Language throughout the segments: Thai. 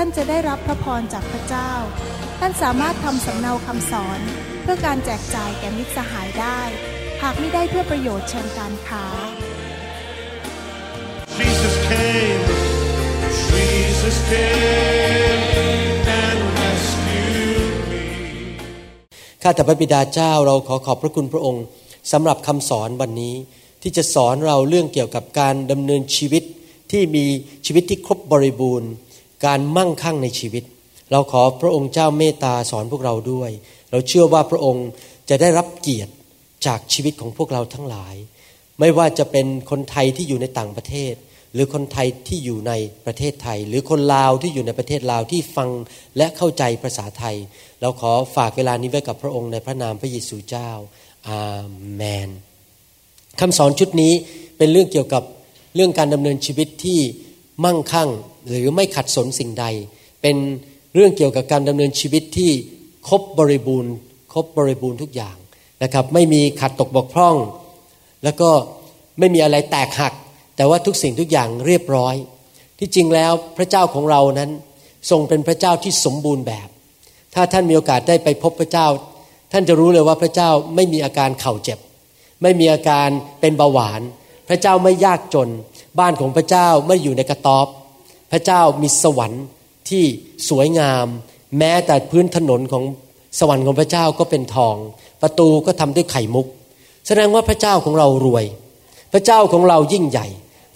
ท่านจะได้รับพระพรจากพระเจ้า ท่านสามารถทำสำเนาคำสอน เพื่อการแจกจ่ายแก่มิตรสหายได้ หากไม่ได้เพื่อประโยชน์เชิงการค้า Jesus came, Jesus came and rescued me. ข้าแต่พระบิดาเจ้าเราขอขอบพระคุณพระองค์สำหรับคำสอนวันนี้ที่จะสอนเราเรื่องเกี่ยวกับการดำเนินชีวิตที่มีชีวิตที่ครบบริบูรณ์ การมั่งคั่งในชีวิต เราขอพระองค์เจ้าเมตตาสอนพวกเราด้วย เราเชื่อว่าพระองค์จะได้รับเกียรติจากชีวิตของพวกเราทั้งหลาย ไม่ว่าจะเป็นคนไทยที่อยู่ในต่างประเทศ หรือคนไทยที่อยู่ในประเทศไทย หรือคนลาวที่อยู่ในประเทศลาวที่ฟังและเข้าใจภาษาไทย เราขอฝากเวลานี้ไว้กับพระองค์ในพระนามพระเยซูเจ้าอาเมนคำสอนชุดนี้เป็นเรื่องเกี่ยวกับเรื่องการดำเนินชีวิตที่มั่งคั่ง หรือไม่ขัดสนสิ่งใด เป็นเรื่องเกี่ยวกับการดำเนินชีวิตที่ครบบริบูรณ์ ครบบริบูรณ์ทุกอย่างนะครับ ไม่มีขัดตกบกพร่อง แล้วก็ไม่มีอะไรแตกหัก แต่ว่าทุกสิ่งทุกอย่างเรียบร้อย ที่จริงแล้วพระเจ้าของเรานั้น ทรงเป็นพระเจ้าที่สมบูรณ์แบบ ถ้าท่านมีโอกาสได้ไปพบพระเจ้า ท่านจะรู้เลยว่าพระเจ้าไม่มีอาการเข่าเจ็บ ไม่มีอาการเป็นเบาหวาน พระเจ้าไม่ยากจน บ้านของพระเจ้าไม่อยู่ในกระต๊อบ ระเจ้ามีสวรรค์ที่สวยงาม แม้แต่พื้นถนนของสวรรค์ของพระเจ้าก็เป็นทอง ประตูก็ทำด้วยไข่มุก แสดงว่าพระเจ้าของเรารวย พระเจ้าของเรายิ่งใหญ่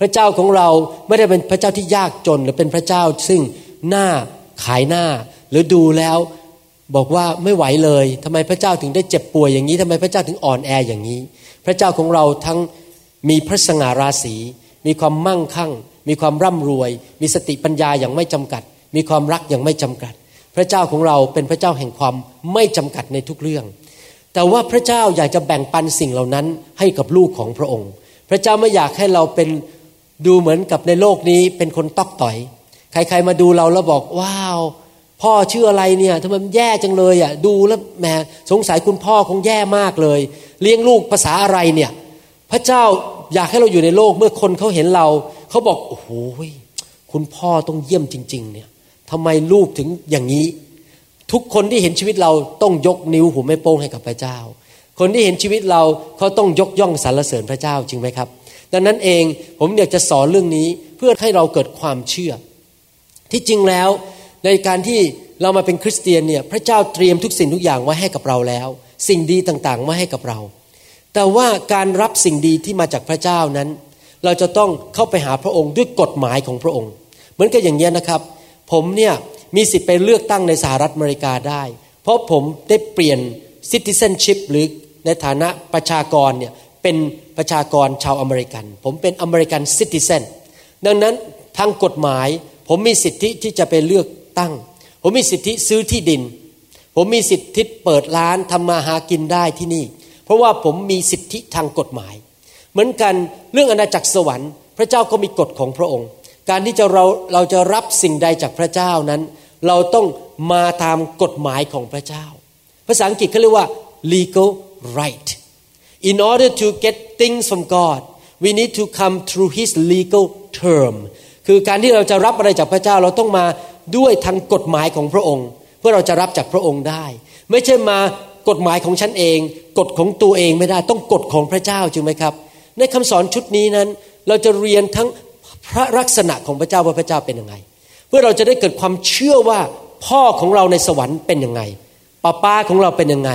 พระเจ้าของเราไม่ได้เป็นพระเจ้าที่ยากจน หรือเป็นพระเจ้าซึ่งหน้าขายหน้า หรือดูแล้วบอกว่าไม่ไหวเลยทำไมพระเจ้าถึงได้เจ็บป่วยอย่างนี้ทำไมพระเจ้าถึงอ่อนแออย่างนี้ พระเจ้าของเราทั้งมีพระสง่าราศีมีความมั่งคั่ง มีความร่ำรวย มีสติปัญญาอย่างไม่จำกัด มีความรักอย่างไม่จำกัด พระเจ้าของเราเป็นพระเจ้าแห่งความไม่จำกัดในทุกเรื่อง แต่ว่าพระเจ้าอยากจะแบ่งปันสิ่งเหล่านั้นให้กับลูกของพระองค์ พระเจ้าไม่อยากให้เราเป็นดูเหมือนกับในโลกนี้เป็นคนตอกต่อย ใครๆมาดูเราแล้วบอกว้าว พ่อชื่ออะไรเนี่ยทำไมแย่จังเลยอะดูแล้วแหมสงสัยคุณพ่อคงแย่มากเลย เลี้ยงลูกภาษาอะไรเนี่ย พระเจ้าอยากให้เราอยู่ในโลกเมื่อคนเขาเห็นเรา เขาบอกโอ้โหคุณพ่อต้องเยี่ยมจริง ๆ เนี่ยทำไมลูกถึงอย่างนี้ ทุกคนที่เห็นชีวิตเราต้องยกนิ้วหัวแม่โป้งให้กับพระเจ้า คนที่เห็นชีวิตเราเขาต้องยกย่องสรรเสริญพระเจ้าจริงไหมครับ ดังนั้นเองผมอยากจะสอนเรื่องนี้เพื่อให้เราเกิดความเชื่อ ที่จริงแล้วในการที่เรามาเป็นคริสเตียนเนี่ยพระเจ้าเตรียมทุกสิ่งทุกอย่างไว้ให้กับเราแล้ว สิ่งดีต่างๆไว้ให้กับเรา แต่ว่าการรับสิ่งดีที่มาจากพระเจ้านั้น เราจะต้องเข้าไปหาพระองค์ด้วยกฎหมายของพระองค์ เหมือนกับอย่างนี้นะครับ ผมเนี่ยมีสิทธิ์ไปเลือกตั้งในสหรัฐอเมริกาได้ เพราะผมได้เปลี่ยน citizenship หรือในฐานะประชากรเนี่ยเป็นประชากรชาวอเมริกัน ผมเป็น American citizen ดังนั้นทางกฎหมาย ผมมีสิทธิที่จะไปเลือกตั้ง ผมมีสิทธิซื้อที่ดิน ผมมีสิทธิเปิดร้านทำมาหากินได้ที่นี่ เพราะว่าผมมีสิทธิทางกฎหมาย เหมือนกันเรื่องอาณาจักรสวรรค์ พระเจ้าก็มีกฎของพระองค์ การที่จะเราเราจะรับสิ่งใดจากพระเจ้านั้น เราต้องมาตามกฎหมายของพระเจ้า ภาษาอังกฤษเขาเรียกว่า legal right in order to get things from God we need to come through His legal term คือการที่เราจะรับอะไรจากพระเจ้าเราต้องมาด้วยทางกฎหมายของพระองค์ เพื่อเราจะรับจากพระองค์ได้ ไม่ใช่มากฎหมายของฉันเอง กฎของตัวเองไม่ได้ต้องกฎของพระเจ้าจริงไหมครับ ในคำสอนชุดนี้นั้น เราจะเรียนทั้งพระลักษณะของพระเจ้าว่าพระเจ้าเป็นยังไง เพื่อเราจะได้เกิดความเชื่อว่าพ่อของเราในสวรรค์เป็นยังไงป้าป้าของเราเป็นยังไง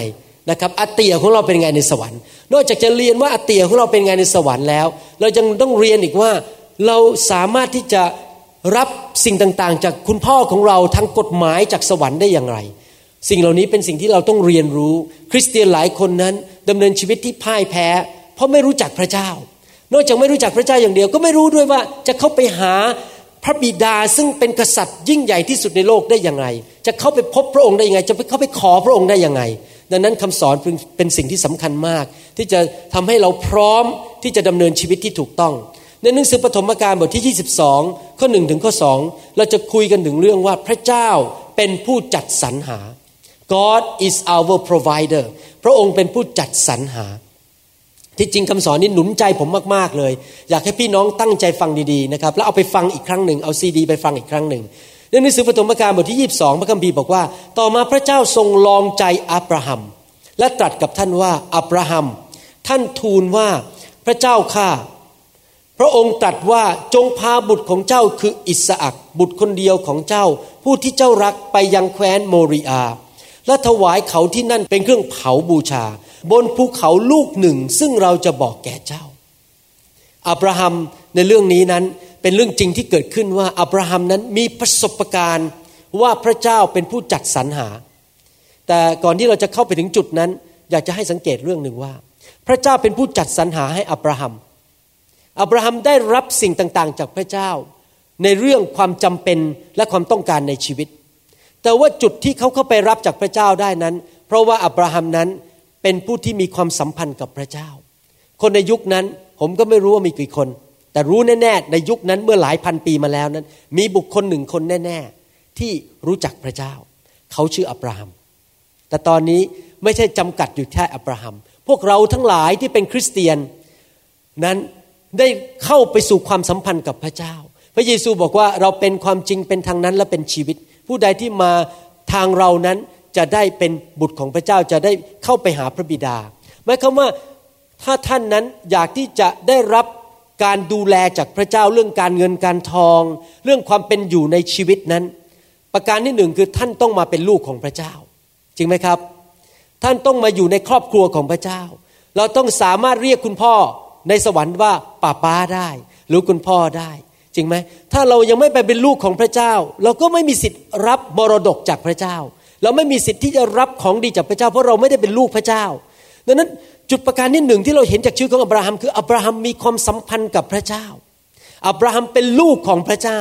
นะครับอาเตียของเราเป็นยังไงในสวรรค์ นอกจากจะเรียนว่าอาเตียของเราเป็นยังไงในสวรรค์แล้ว เรายังต้องเรียนอีกว่าเราสามารถที่จะรับสิ่งต่างๆ จากคุณพ่อของเราทางกฎหมายจากสวรรค์ได้อย่างไร สิ่งเหล่านี้เป็นสิ่งที่เราต้องเรียนรู้ คริสเตียนหลายคนนั้นดำเนินชีวิตที่พ่ายแพ้ เพราะไม่รู้จักพระเจ้า นอกจากไม่รู้จักพระเจ้าอย่างเดียว ก็ไม่รู้ด้วยว่าจะเข้าไปหาพระบิดาซึ่งเป็นกษัตริย์ยิ่งใหญ่ที่สุดในโลกได้อยังไงจะเข้าไปพบพระองค์ได้ยังไง จะไปเข้าไปขอพระองค์ได้ยังไง ดังนั้นคำสอนเป็นสิ่งที่สำคัญมาก ที่จะทำให้เราพร้อมที่จะดำเนินชีวิตที่ถูกต้อง ในหนังสือปฐมกาลบทที่ 22 ข้อ1ถึงข้อ2เราจะคุยกันถึงเรื่องว่าพระเจ้าเป็นผู้จัดสรรหา God is our provider พระองค์เป็นผู้จัดสรรหา ที่จริงคำสอนนี้หนุนใจผมมากๆเลย อยากให้พี่น้องตั้งใจฟังดีๆนะครับแล้วเอาไปฟังอีกครั้งหนึ่งเอาซีดี ไปฟังอีกครั้งหนึ่งในหนังสือปฐมกาลบทที่ 22 พระคัมภีร์บอกว่า ต่อมาพระเจ้าทรงลองใจอับราฮัม และตรัสกับท่านว่าอับราฮัม ท่านทูลว่าพระเจ้าข้าพระองค์ตรัสว่าจงพาบุตรของเจ้าคืออิสอักบุตรคนเดียวของเจ้า ผู้ที่เจ้ารักไปยังแคว้นโมริอา และถวายเขาที่นั่นเป็นเครื่องเผาบูชา บนภูเขาลูกหนึ่ง ซึ่งเราจะบอกแก่เจ้า อับราฮัมในเรื่องนี้นั้นเป็นเรื่องจริงที่เกิดขึ้นว่าอับราฮัมนั้นมีประสบการณ์ว่าพระเจ้าเป็นผู้จัดสรรหา แต่ก่อนที่เราจะเข้าไปถึงจุดนั้น อยากจะให้สังเกตเรื่องหนึ่งว่า พระเจ้าเป็นผู้จัดสรรหาให้อับราฮัม อับราฮัมได้รับสิ่งต่างๆ จากพระเจ้า ในเรื่องความจำเป็นและความต้องการในชีวิต แต่ว่าจุดที่เขาเข้าไปรับจากพระเจ้าได้นั้น เพราะว่าอับราฮัมนั้น เป็นผู้ที่มีความสัมพันธ์กับพระเจ้า คนในยุคนั้นผมก็ไม่รู้ว่ามีกี่คน แต่รู้แน่ๆในยุคนั้นเมื่อหลายพันปีมาแล้วนั้น มีบุคคลหนึ่งคนแน่ๆ ที่รู้จักพระเจ้า เขาชื่ออับราฮัม แต่ตอนนี้ไม่ใช่จำกัดอยู่แค่อับราฮัม พวกเราทั้งหลายที่เป็นคริสเตียนนั้นได้เข้าไปสู่ความสัมพันธ์กับพระเจ้า พระเยซูบอกว่าเราเป็นความจริงเป็นทางนั้นและเป็นชีวิต ผู้ใดที่มาทางเรานั้น จะได้เป็นบุตรของพระเจ้าจะได้เข้าไปหาพระบิดาหมายความว่าถ้าท่านนั้นอยากที่จะได้รับการดูแลจากพระเจ้าเรื่องการเงินการทอง เรื่องความเป็นอยู่ในชีวิตนั้น ประการที่หนึ่งคือท่านต้องมาเป็นลูกของพระเจ้า จริงไหมครับ ท่านต้องมาอยู่ในครอบครัวของพระเจ้า เราต้องสามารถเรียกคุณพ่อในสวรรค์ว่าป้าป้าได้ หรือคุณพ่อได้ จริงไหมถ้าเรายังไม่ไปเป็นลูกของพระเจ้า เราก็ไม่มีสิทธิ์รับมรดกจากพระเจ้า เราไม่มีสิทธิ์ที่จะรับของดีจากพระเจ้า เพราะเราไม่ได้เป็นลูกพระเจ้า ดังนั้นจุดประการที่หนึ่งที่เราเห็นจากชีวิตของอับราฮัมคืออับราฮัมมีความสัมพันธ์กับพระเจ้า อับราฮัมเป็นลูกของพระเจ้า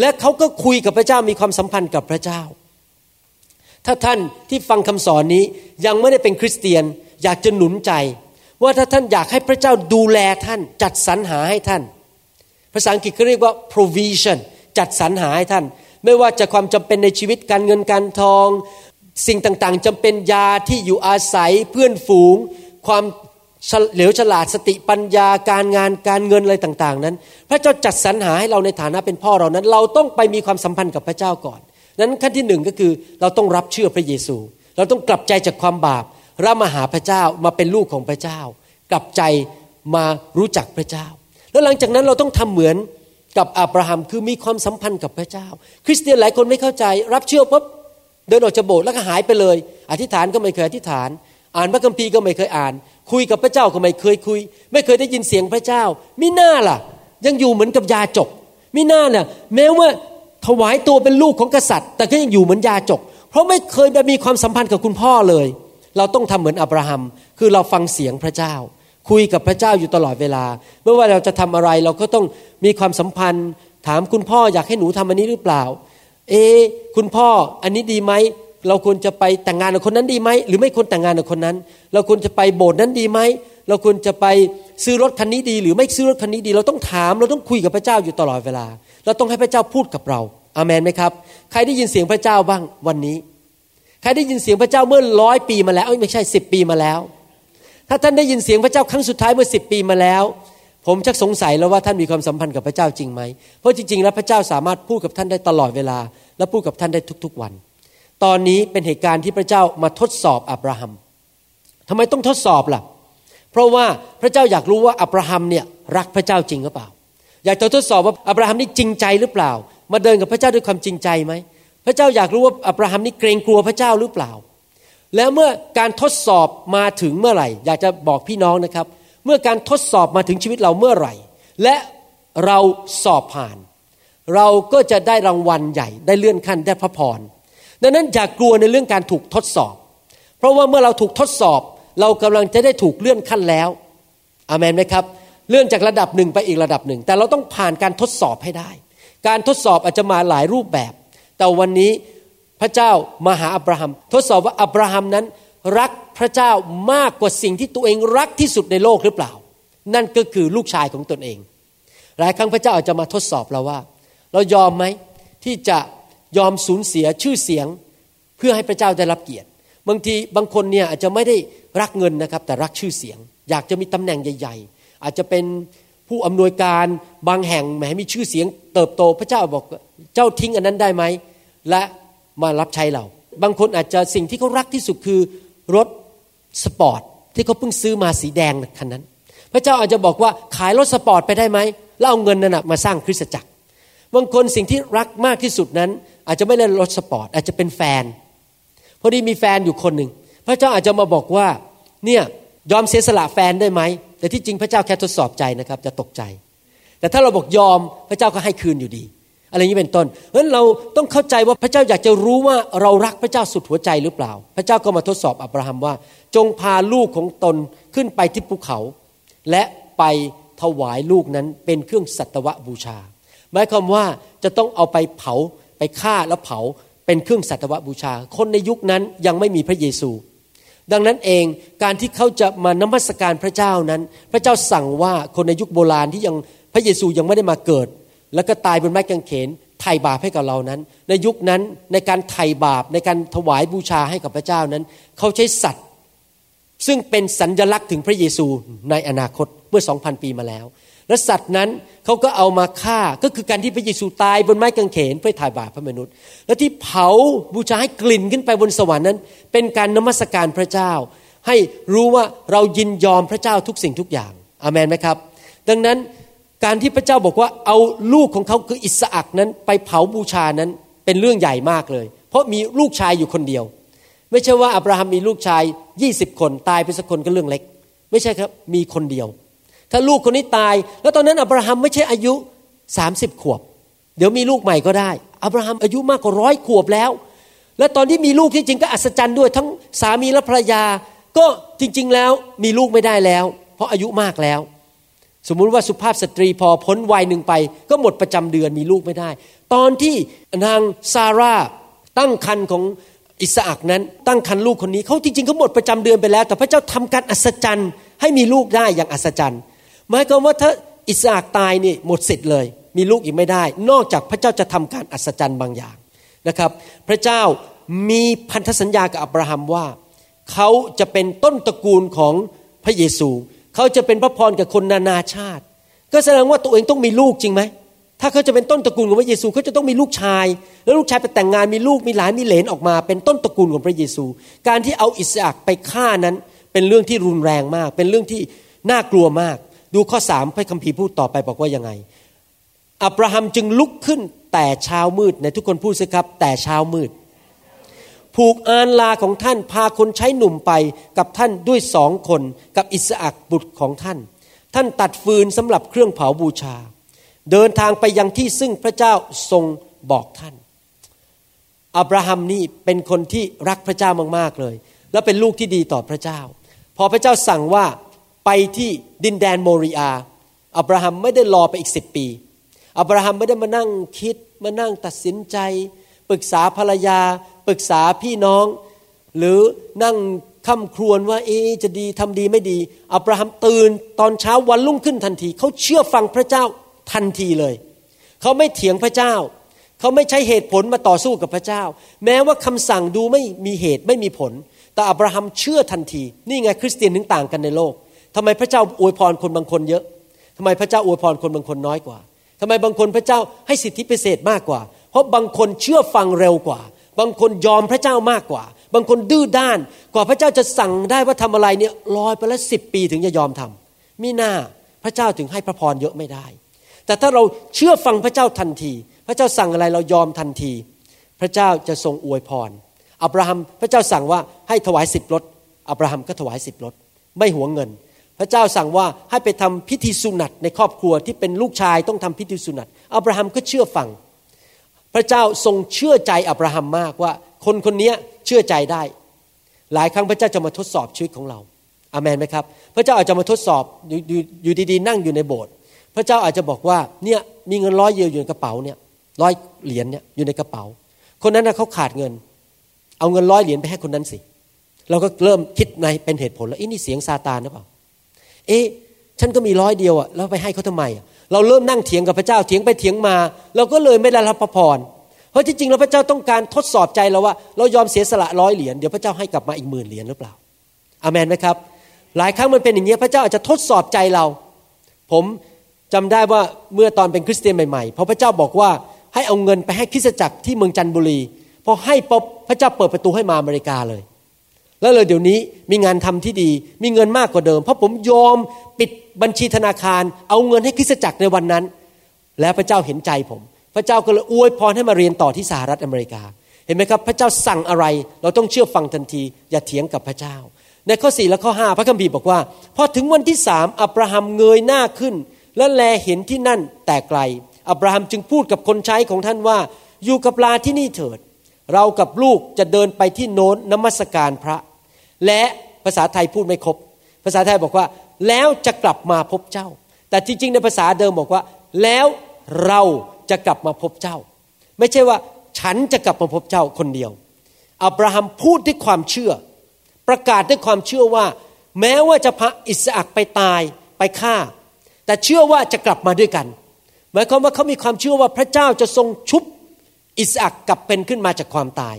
และเขาก็คุยกับพระเจ้ามีความสัมพันธ์กับพระเจ้า ถ้าท่านที่ฟังคำสอนนี้ยังไม่ได้เป็นคริสเตียนอยากจะหนุนใจ ว่าถ้าท่านอยากให้พระเจ้าดูแลท่าน จัดสรรหาให้ท่าน ภาษาอังกฤษเขาเรียกว่า provision จัดสรรหาให้ท่าน ไม่ว่าจะความจำเป็นในชีวิตการเงินการทอง สิ่งต่างๆจำเป็นยาที่อยู่อาศัยเพื่อนฝูง ความเหลวฉลาดสติปัญญาการงานการเงินอะไรต่างๆ นั้น พระเจ้าจัดสรรหาให้เราในฐานะเป็นพ่อเรานั้น เราต้องไปมีความสัมพันธ์กับพระเจ้าก่อน นั้นขั้นที่หนึ่งก็คือเราต้องรับเชื่อพระเยซู เราต้องกลับใจจากความบาปรับมาหาพระเจ้ามาเป็นลูกของพระเจ้า กลับใจมารู้จักพระเจ้า แล้วหลังจากนั้นเราต้องทำเหมือน กับอับราฮัมคือมีความสัมพันธ์กับพระเจ้า คริสเตียนหลายคนไม่เข้าใจ รับเชื่อปุ๊บเดินออกจากโบสถ์แล้วก็หายไปเลย อธิษฐานก็ไม่เคยอธิษฐาน อ่านพระคัมภีร์ก็ไม่เคยอ่าน คุยกับพระเจ้าก็ไม่เคยคุย ไม่เคยได้ยินเสียงพระเจ้ามิหน้าล่ะ ยังอยู่เหมือนกับยาจกมิหน้าน่ะแม้ว่าถวายตัวเป็นลูกของกษัตริย์ แต่ก็ยังอยู่เหมือนยาจก เพราะไม่เคยได้มีความสัมพันธ์กับคุณพ่อเลย เราต้องทำเหมือนอับราฮัมคือเราฟังเสียงพระเจ้า คุยกับพระเจ้าอยู่ตลอดเวลาไม่ว่าเราจะทำอะไรเราก็ต้องมีความสัมพันธ์ ถามคุณพ่ออยากให้หนูทำอันนี้หรือเปล่า เอ คุณพ่ออันนี้ดีไหมเราควรจะไปแต่งงานกับคนนั้นดีไหมหรือไม่ควรแต่งงานกับคนนั้น เราควรจะไปโบสถ์นั้นดีไหมเราควรจะไปซื้อรถคันนี้ดี หรือไม่ซื้อรถคันนี้ดี เราต้องถามเราต้องคุยกับพระเจ้าอยู่ตลอดเวลา เราต้องให้พระเจ้าพูดกับเราอามันไหมครับ ใครได้ยินเสียงพระเจ้าบ้างวันนี้ ใครได้ยินเสียงพระเจ้าเมื่อร้อยปีมาแล้วไม่ใช่สิบปีมาแล้ว ถ้าท่านได้ยินเสียงพระเจ้าครั้งสุดท้ายเมื่อสิบปีมาแล้ว ผมชักสงสัยแล้วว่าท่านมีความสัมพันธ์กับพระเจ้าจริงไหม เพราะจริงๆ แล้วพระเจ้าสามารถพูดกับท่านได้ตลอดเวลา และพูดกับท่านได้ทุกๆวัน ตอนนี้เป็นเหตุการณ์ที่พระเจ้ามาทดสอบอับราฮัมทำไมต้องทดสอบล่ะ เพราะว่าพระเจ้าอยากรู้ว่าอับราฮัมเนี่ยรักพระเจ้าจริงหรือเปล่า อยากจะทดสอบว่าอับราฮัมนี่จริงใจหรือเปล่า มาเดินกับพระเจ้าด้วยความจริงใจไหม พระเจ้าอยากรู้ว่าอับราฮัมนี่เกรงกลัวพระเจ้าหรือเปล่า แล้วเมื่อการทดสอบมาถึงเมื่อไหร่ อยากจะบอกพี่น้องนะครับ เมื่อการทดสอบมาถึงชีวิตเราเมื่อไหร่ และเราสอบผ่าน เราก็จะได้รางวัลใหญ่ได้เลื่อนขั้นได้พระพรดังนั้นอย่ากกลัวในเรื่องการถูกทดสอบ เพราะว่าเมื่อเราถูกทดสอบ เรากำลังจะได้ถูกเลื่อนขั้นแล้วอามนไหมครับ เลื่อนจากระดับหนึ่งไปอีกระดับหนึ่ง แต่เราต้องผ่านการทดสอบให้ได้ การทดสอบอาจจะมาหลายรูปแบบ แต่วันนี้ ระเจ้ามาหาอับราฮัม ทดสอบว่าอับราฮัมนั้นรักพระเจ้ามากกว่าสิ่งที่ตัวเองรักที่สุดในโลกหรือเปล่า นั่นก็คือลูกชายของตนเอง หลายครั้งพระเจ้าอาจจะมาทดสอบเราว่า เรายอมไหมที่จะยอมสูญเสียชื่อเสียงเพื่อให้พระเจ้าได้รับเกียรติ บางทีบางคนเนี่ยอาจจะไม่ได้รักเงินนะครับ แต่รักชื่อเสียง อยากจะมีตำแหน่งใหญ่ ๆ อาจจะเป็นผู้อำนวยการบางแห่งแหมมีชื่อเสียง เติบโตพระเจ้าบอกเจ้าทิ้งอันนั้นได้ไหมและ มารับใช้เรา บางคนอาจจะสิ่งที่เขารักที่สุดคือรถสปอร์ตที่เขาเพิ่งซื้อมาสีแดงคันนั้น พระเจ้าอาจจะบอกว่าขายรถสปอร์ตไปได้ไหมแล้วเอาเงินนั้นมาสร้างคริสตจักร บางคนสิ่งที่รักมากที่สุดนั้น อาจจะไม่ได้รถสปอร์ตอาจจะเป็นแฟน พอดีมีแฟนอยู่คนหนึ่งพระเจ้าอาจจะมาบอกว่าเนี่ยยอมเสียสละแฟนได้ไหม แต่ที่จริงพระเจ้าแค่ทดสอบใจนะครับจะตกใจ แต่ถ้าเราบอกยอมพระเจ้าก็ให้คืนอยู่ดี อะไรนี้เป็นต้นเพราะฉะนั้นเราต้องเข้าใจว่าพระเจ้าอยากจะรู้ว่าเรารักพระเจ้าสุดหัวใจหรือเปล่า พระเจ้าก็มาทดสอบอับราฮัมว่า จงพาลูกของตนขึ้นไปที่ภูเขา และไปถวายลูกนั้นเป็นเครื่องสัตวบูชา หมายความว่าจะต้องเอาไปเผาไปฆ่าแล้วเผาเป็นเครื่องสัตวบูชา คนในยุคนั้นยังไม่มีพระเยซู ดังนั้นเองการที่เขาจะมานมัสการพระเจ้านั้น พระเจ้าสั่งว่าคนในยุคโบราณที่ยังพระเยซูยังไม่ได้มาเกิด แล้วก็ตายบนไม้กางเขนไถ่บาปให้กับเรานั้น ในยุคนั้นในการไถ่บาปในการถวายบูชาให้กับพระเจ้านั้น เขาใช้สัตว์ ซึ่งเป็นสัญญลักษณ์ถึงพระเยซูในอนาคตเมื่อสองพันปีมาแล้ว และสัตว์นั้นเขาก็เอามาฆ่าก็คือการที่พระเยซูตายบนไม้กางเขนเพื่อถ่ายบาปพระมนุษย์ และที่เผาบูชาให้กลิ่นขึ้นไปบนสวรรค์นั้น เป็นการนมัสการพระเจ้า ให้รู้ว่าเรายินยอมพระเจ้าทุกสิ่งทุกอย่างอามันไหมครับ ดังนั้น การที่พระเจ้าบอกว่าเอาลูกของเขาคืออิสอักนั้น ไปเผาบูชานั้นเป็นเรื่องใหญ่มากเลย เพราะมีลูกชายอยู่คนเดียว ไม่ใช่ว่าอับราฮัมมีลูกชายยี่สิบคนตายไปสักคนก็เรื่องเล็ก ไม่ใช่ครับมีคนเดียว ถ้าลูกคนนี้ตาย แล้วตอนนั้นอับราฮัมไม่ใช่อายุสามสิบขวบ เดี๋ยวมีลูกใหม่ก็ได้ อับราฮัมอายุมากกว่าร้อยขวบแล้ว และตอนที่มีลูกที่จริงก็อัศจรรย์ด้วย ทั้งสามีและภรรยา ก็จริง ๆ แล้วมีลูกไม่ได้แล้ว เพราะอายุมากแล้ว สมมุติว่าสุภาพสตรีพอพ้นวัยหนึ่งไป ก็หมดประจำเดือนมีลูกไม่ได้ ตอนที่นางซาร่าตั้งครรภ์ของอิสอักนั้น ตั้งครรภ์ลูกคนนี้เขาจริงๆเขาหมดประจำเดือนไปแล้ว แต่พระเจ้าทำการอัศจรรย์ ให้มีลูกได้อย่างอัศจรรย์หมายความว่าถ้าอิสอักตายนี่หมดสิทธิ์เลย มีลูกอีกไม่ได้ นอกจากพระเจ้าจะทำการอัศจรรย์บางอย่างนะครับ พระเจ้ามีพันธสัญญากับอับราฮัมว่าเขาจะเป็นต้นตระกูลของพระเยซู เขาจะเป็นพระพรกับคนนานาชาติ ก็แสดงว่าตัวเองต้องมีลูกจริงไหม ถ้าเขาจะเป็นต้นตระกูลของพระเยซูเขาจะต้องมีลูกชาย แล้วลูกชายไปแต่งงานมีลูกมีหลานมีเหลนออกมา เป็นต้นตระกูลของพระเยซู การที่เอาอิสอักไปฆ่านั้นเป็นเรื่องที่รุนแรงมาก เป็นเรื่องที่น่ากลัวมาก ดูข้อสามพระคัมภีร์พูดต่อไปบอกว่ายังไง อับราฮัมจึงลุกขึ้นแต่เช้ามืดในทุกคนพูดสิครับ แต่เช้ามืด ผูกอานลาของท่านพาคนใช้หนุ่มไปกับท่านด้วยสองคนกับอิสอักบุตรของท่าน ท่านตัดฟืนสำหรับเครื่องเผาบูชา เดินทางไปยังที่ซึ่งพระเจ้าทรงบอกท่านอับราฮัมนี่เป็นคนที่รักพระเจ้ามากๆเลย และเป็นลูกที่ดีต่อพระเจ้า พอพระเจ้าสั่งว่าไปที่ดินแดนโมริอาอับราฮัมไม่ได้รอไปอีกสิบปีอับราฮัมไม่ได้มานั่งคิดมานั่งตัดสินใจ ปรึกษาภรรยา ปรึกษาพี่น้อง หรือนั่งค่ำครวญว่าเอจะดีทำดีไม่ดี อับราฮัมตื่นตอนเช้าวันรุ่งขึ้นทันที เขาเชื่อฟังพระเจ้าทันทีเลย เขาไม่เถียงพระเจ้า เขาไม่ใช้เหตุผลมาต่อสู้กับพระเจ้า แม้ว่าคำสั่งดูไม่มีเหตุไม่มีผล แต่อับราฮัมเชื่อทันที นี่ไงคริสเตียนถึงต่างกันในโลกทำไมพระเจ้าอวยพรคนบางคนเยอะทำไมพระเจ้าอวยพรคนบางคนน้อยกว่าทำไมบางคนพระเจ้าให้สิทธิพิเศษมากกว่า เพราะบางคนเชื่อฟังเร็วกว่า บางคนยอมพระเจ้ามากกว่า บางคนดื้อด้าน กว่าพระเจ้าจะสั่งได้ว่าทำอะไรเนี่ยลอยไปแล้วสิบปีถึงจะยอมทำมิหน้าพระเจ้าถึงให้พระพรเยอะไม่ได้ แต่ถ้าเราเชื่อฟังพระเจ้าทันที พระเจ้าสั่งอะไรเรายอมทันที พระเจ้าจะทรงอวยพร อับราฮัมพระเจ้าสั่งว่าให้ถวายสิบรถอับราฮัมก็ถวายสิบรถไม่หวงเงิน พระเจ้าสั่งว่าให้ไปทำพิธีสุนัตในครอบครัวที่เป็นลูกชายต้องทำพิธีสุนัตอับราฮัมก็เชื่อฟัง พระเจ้าทรงเชื่อใจอับราฮัมมากว่า คนคนนี้เชื่อใจได้ หลายครั้งพระเจ้าจะมาทดสอบชีวิตของเราอามันไหมครับ พระเจ้าอาจจะมาทดสอบอยู่อยู่ดีๆ นั่งอยู่ในโบสถ์พระเจ้าอาจจะบอกว่าเนี่ยมีเงินร้อยเยยวอยู่ในกระเป๋าเนี่ยร้อยเหรียญเนี่ยอยู่ในกระเป๋า คนนั้นนะเขาขาดเงิน เอาเงินร้อยเหรียญไปให้คนนั้นสิ เราก็เริ่มคิดในเป็นเหตุผลแล้วอ้นี่เสียงซาตานหรือเปล่า เอ๊ะฉันก็มีร้อยเดียวอะแล้วไปให้เขาทำไมอะ เราเริ่มนั่งเถียงกับพระเจ้าเถียงไปเถียงมา เราก็เลยไม่ได้รับพระพร เพราะจริงๆแล้วพระเจ้าต้องการทดสอบใจเราว่า เรายอมเสียสละร้อยเหรียญเดี๋ยวพระเจ้าให้กลับมาอีกหมื่นเหรียญหรือเปล่าอาเมนไหมครับ หลายครั้งมันเป็นอย่างนี้พระเจ้าอาจจะทดสอบใจเรา ผมจำได้ว่าเมื่อตอนเป็นคริสเตียนใหม่ๆพอพระเจ้าบอกว่าให้เอาเงินไปให้คริสตจักรที่เมืองจันทบุรีพอให้ปบพระเจ้าเปิดประตูให้มาอเมริกาเลย แล้วเลยเดี๋ยวนี้มีงานทำที่ดี มีเงินมากกว่าเดิม เพราะผมยอมปิดบัญชีธนาคาร เอาเงินให้คริสตจักรในวันนั้น แล้วพระเจ้าเห็นใจผม พระเจ้าก็เลยอวยพรให้มาเรียนต่อที่สหรัฐอเมริกา เห็นไหมครับ พระเจ้าสั่งอะไรเราต้องเชื่อฟังทันที อย่าเถียงกับพระเจ้า ในข้อ4และข้อ5พระคัมภีร์บอกว่าพอถึงวันที่สามอับราฮัมเงยหน้าขึ้น และแลเห็นที่นั่นแต่ไกล อับราฮัมจึงพูดกับคนใช้ของท่านว่าอยู่กับลาที่นี่เถิด เรากับลูกจะเดินไปที่โน้นนมัสการพระ และภาษาไทยพูดไม่ครบ ภาษาไทยบอกว่า แล้วจะกลับมาพบเจ้า แต่จริง ๆ ในภาษาเดิมบอกว่า แล้วเราจะกลับมาพบเจ้า ไม่ใช่ว่าฉันจะกลับมาพบเจ้าคนเดียว อับราฮัมพูดด้วยความเชื่อ ประกาศด้วยความเชื่อว่า แม้ว่าจะพระอิสอักไปตายไปฆ่า แต่เชื่อว่าจะกลับมาด้วยกันหมายความว่าเขามีความเชื่อว่าพระเจ้าจะทรงชุบอิสอักกลับเป็นขึ้นมาจากความตาย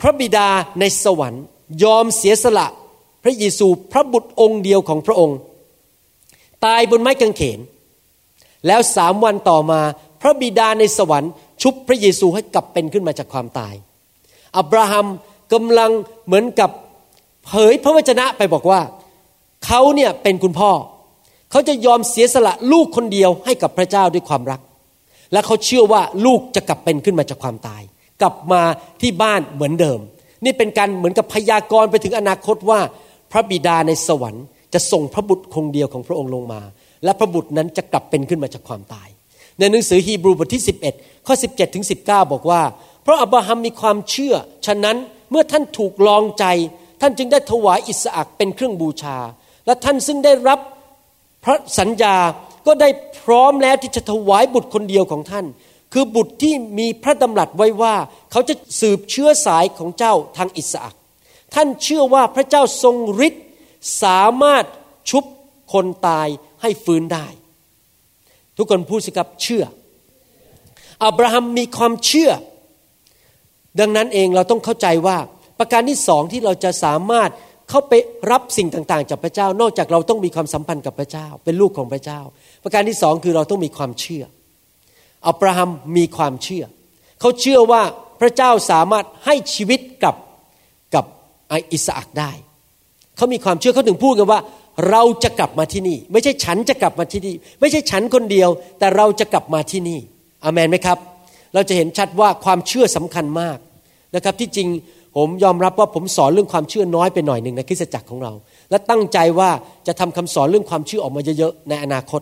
พระบิดาในสวรรค์ ยอมเสียสละพระเยซูพระบุตรองค์เดียวของพระองค์ ตายบนไม้กางเขน แล้วสามวันต่อมาพระบิดาในสวรรค์ ชุบพระเยซูให้กลับเป็นขึ้นมาจากความตาย อับราฮัมกำลังเหมือนกับเผยพระวจนะไปบอกว่า เขาเนี่ยเป็นคุณพ่อ เขาจะยอมเสียสละลูกคนเดียวให้กับพระเจ้าด้วยความรัก และเขาเชื่อว่าลูกจะกลับเป็นขึ้นมาจากความตาย กลับมาที่บ้านเหมือนเดิม นี่เป็นการเหมือนกับพยากรณ์ไปถึงอนาคตว่า พระบิดาในสวรรค์จะส่งพระบุตรคงเดียวของพระองค์ลงมา และพระบุตรนั้นจะกลับเป็นขึ้นมาจากความตาย ในหนังสือฮีบรูบทที่ 11 ข้อ 17 ถึง 19 บอกว่า เพราะอับราฮัมมีความเชื่อ ฉะนั้นเมื่อท่านถูกลองใจ ท่านจึงได้ถวายอิสอักเป็นเครื่องบูชา และท่านซึ่งได้รับพระสัญญาก็ได้พร้อมแล้วที่จะถวายบุตรคนเดียวของท่าน คือบุตรที่มีพระดำรัสไว้ว่า เขาจะสืบเชื้อสายของเจ้าทางอิสอักท่านเชื่อว่าพระเจ้าทรงฤทธิ์สามารถชุบคนตายให้ฟื้นได้ ทุกคนพูดสิครับเชื่อ อับราฮัมมีความเชื่อ ดังนั้นเองเราต้องเข้าใจว่าประการที่สองที่เราจะสามารถเข้าไปรับสิ่งต่างๆ จากพระเจ้า นอกจากเราต้องมีความสัมพันธ์กับพระเจ้า เป็นลูกของพระเจ้า ประการที่สองคือเราต้องมีความเชื่อ อับราฮัมมีความเชื่อ เขาเชื่อว่าพระเจ้าสามารถให้ชีวิตกับกับอิสอักได้ เขามีความเชื่อเขาถึงพูดกันว่า เราจะกลับมาที่นี่ ไม่ใช่ฉันจะกลับมาที่นี่ ไม่ใช่ฉันคนเดียว แต่เราจะกลับมาที่นี่อามนไหมครับ เราจะเห็นชัดว่าความเชื่อสำคัญมากนะครับที่จริงผมยอมรับว่าผมสอนเรื่องความเชื่อน้อยไปหน่อยหนึ่งในคริสตจักรของเรา และตั้งใจว่าจะทำคำสอนเรื่องความเชื่อออกมาเยอะๆในอนาคต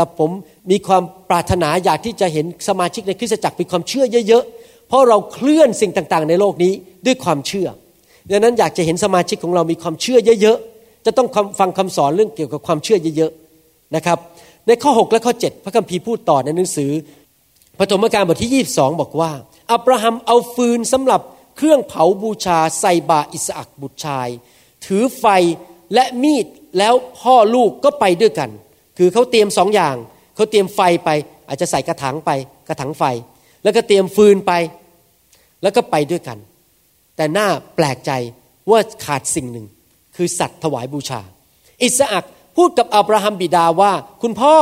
แต่ผมมีความปรารถนาอยากที่จะเห็นสมาชิกในคริสตจักรมีความเชื่อเยอะๆ เพราะเราเคลื่อนสิ่งต่างๆ ในโลกนี้ด้วยความเชื่อ ดังนั้นอยากจะเห็นสมาชิกของเรามีความเชื่อเยอะๆ จะต้องฟังคำสอนเรื่องเกี่ยวกับความเชื่อเยอะๆ นะครับ ในข้อ 6 และข้อ 7 พระคัมภีร์พูดต่อในหนังสือปฐมกาลบทที่ 22 บอกว่า อับราฮัมเอาฟืนสำหรับเครื่องเผาบูชาใส่บาอิสอักบุตรชาย ถือไฟและมีดแล้วพ่อลูกก็ไปด้วยกัน คือเขาเตรียมสองอย่างเขาเตรียมไฟไป อาจจะใส่กระถางไป กระถางไฟ แล้วก็เตรียมฟืนไป แล้วก็ไปด้วยกัน แต่หน้าแปลกใจว่าขาดสิ่งหนึ่ง คือสัตว์ถวายบูชา อิสอักพูดกับอับราฮัมบิดาว่าคุณพ่อ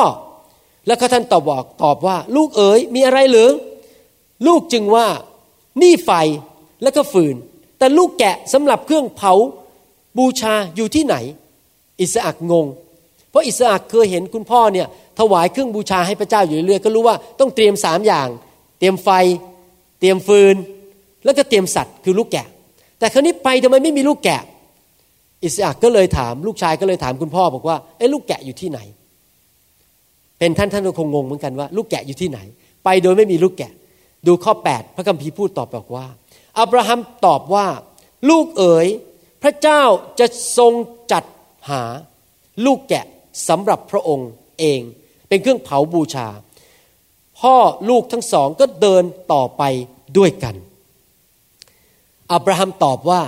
แล้วเขาท่านตอบบอกตอบว่า ลูกเอ๋ยมีอะไรหรือลูกจึงว่านี่ไฟแล้วก็ฟืน แต่ลูกแกะสำหรับเครื่องเผาบูชาอยู่ที่ไหน อิสอักงง เพราะอิสอักเคยเห็นคุณพ่อเนี่ยถวายเครื่องบูชาให้พระเจ้าอยู่เรื่อยก็รู้ว่าต้องเตรียมสามอย่าง เตรียมไฟ เตรียมฟืน แล้วก็เตรียมสัตว์คือลูกแกะ แต่คราวนี้ไปทำไมไม่มีลูกแกะ อิสอักก็เลยถาม ลูกชายก็เลยถามคุณพ่อบอกว่าไอ้ลูกแกะอยู่ที่ไหน เป็นท่านท่านก็คงงงเหมือนกันว่า ลูกแกะอยู่ที่ไหน ไปโดยไม่มีลูกแกะ ดูข้อ 8 พระคัมภีร์พูดตอบบอกว่าอับราฮัมตอบว่า ลูกเอ๋ยพระเจ้าจะทรงจัดหาลูกแกะ สำหรับพระองค์เอง เป็นเครื่องเผาบูชา พ่อลูกทั้งสองก็เดินต่อไปด้วยกัน อับราฮัมตอบว่า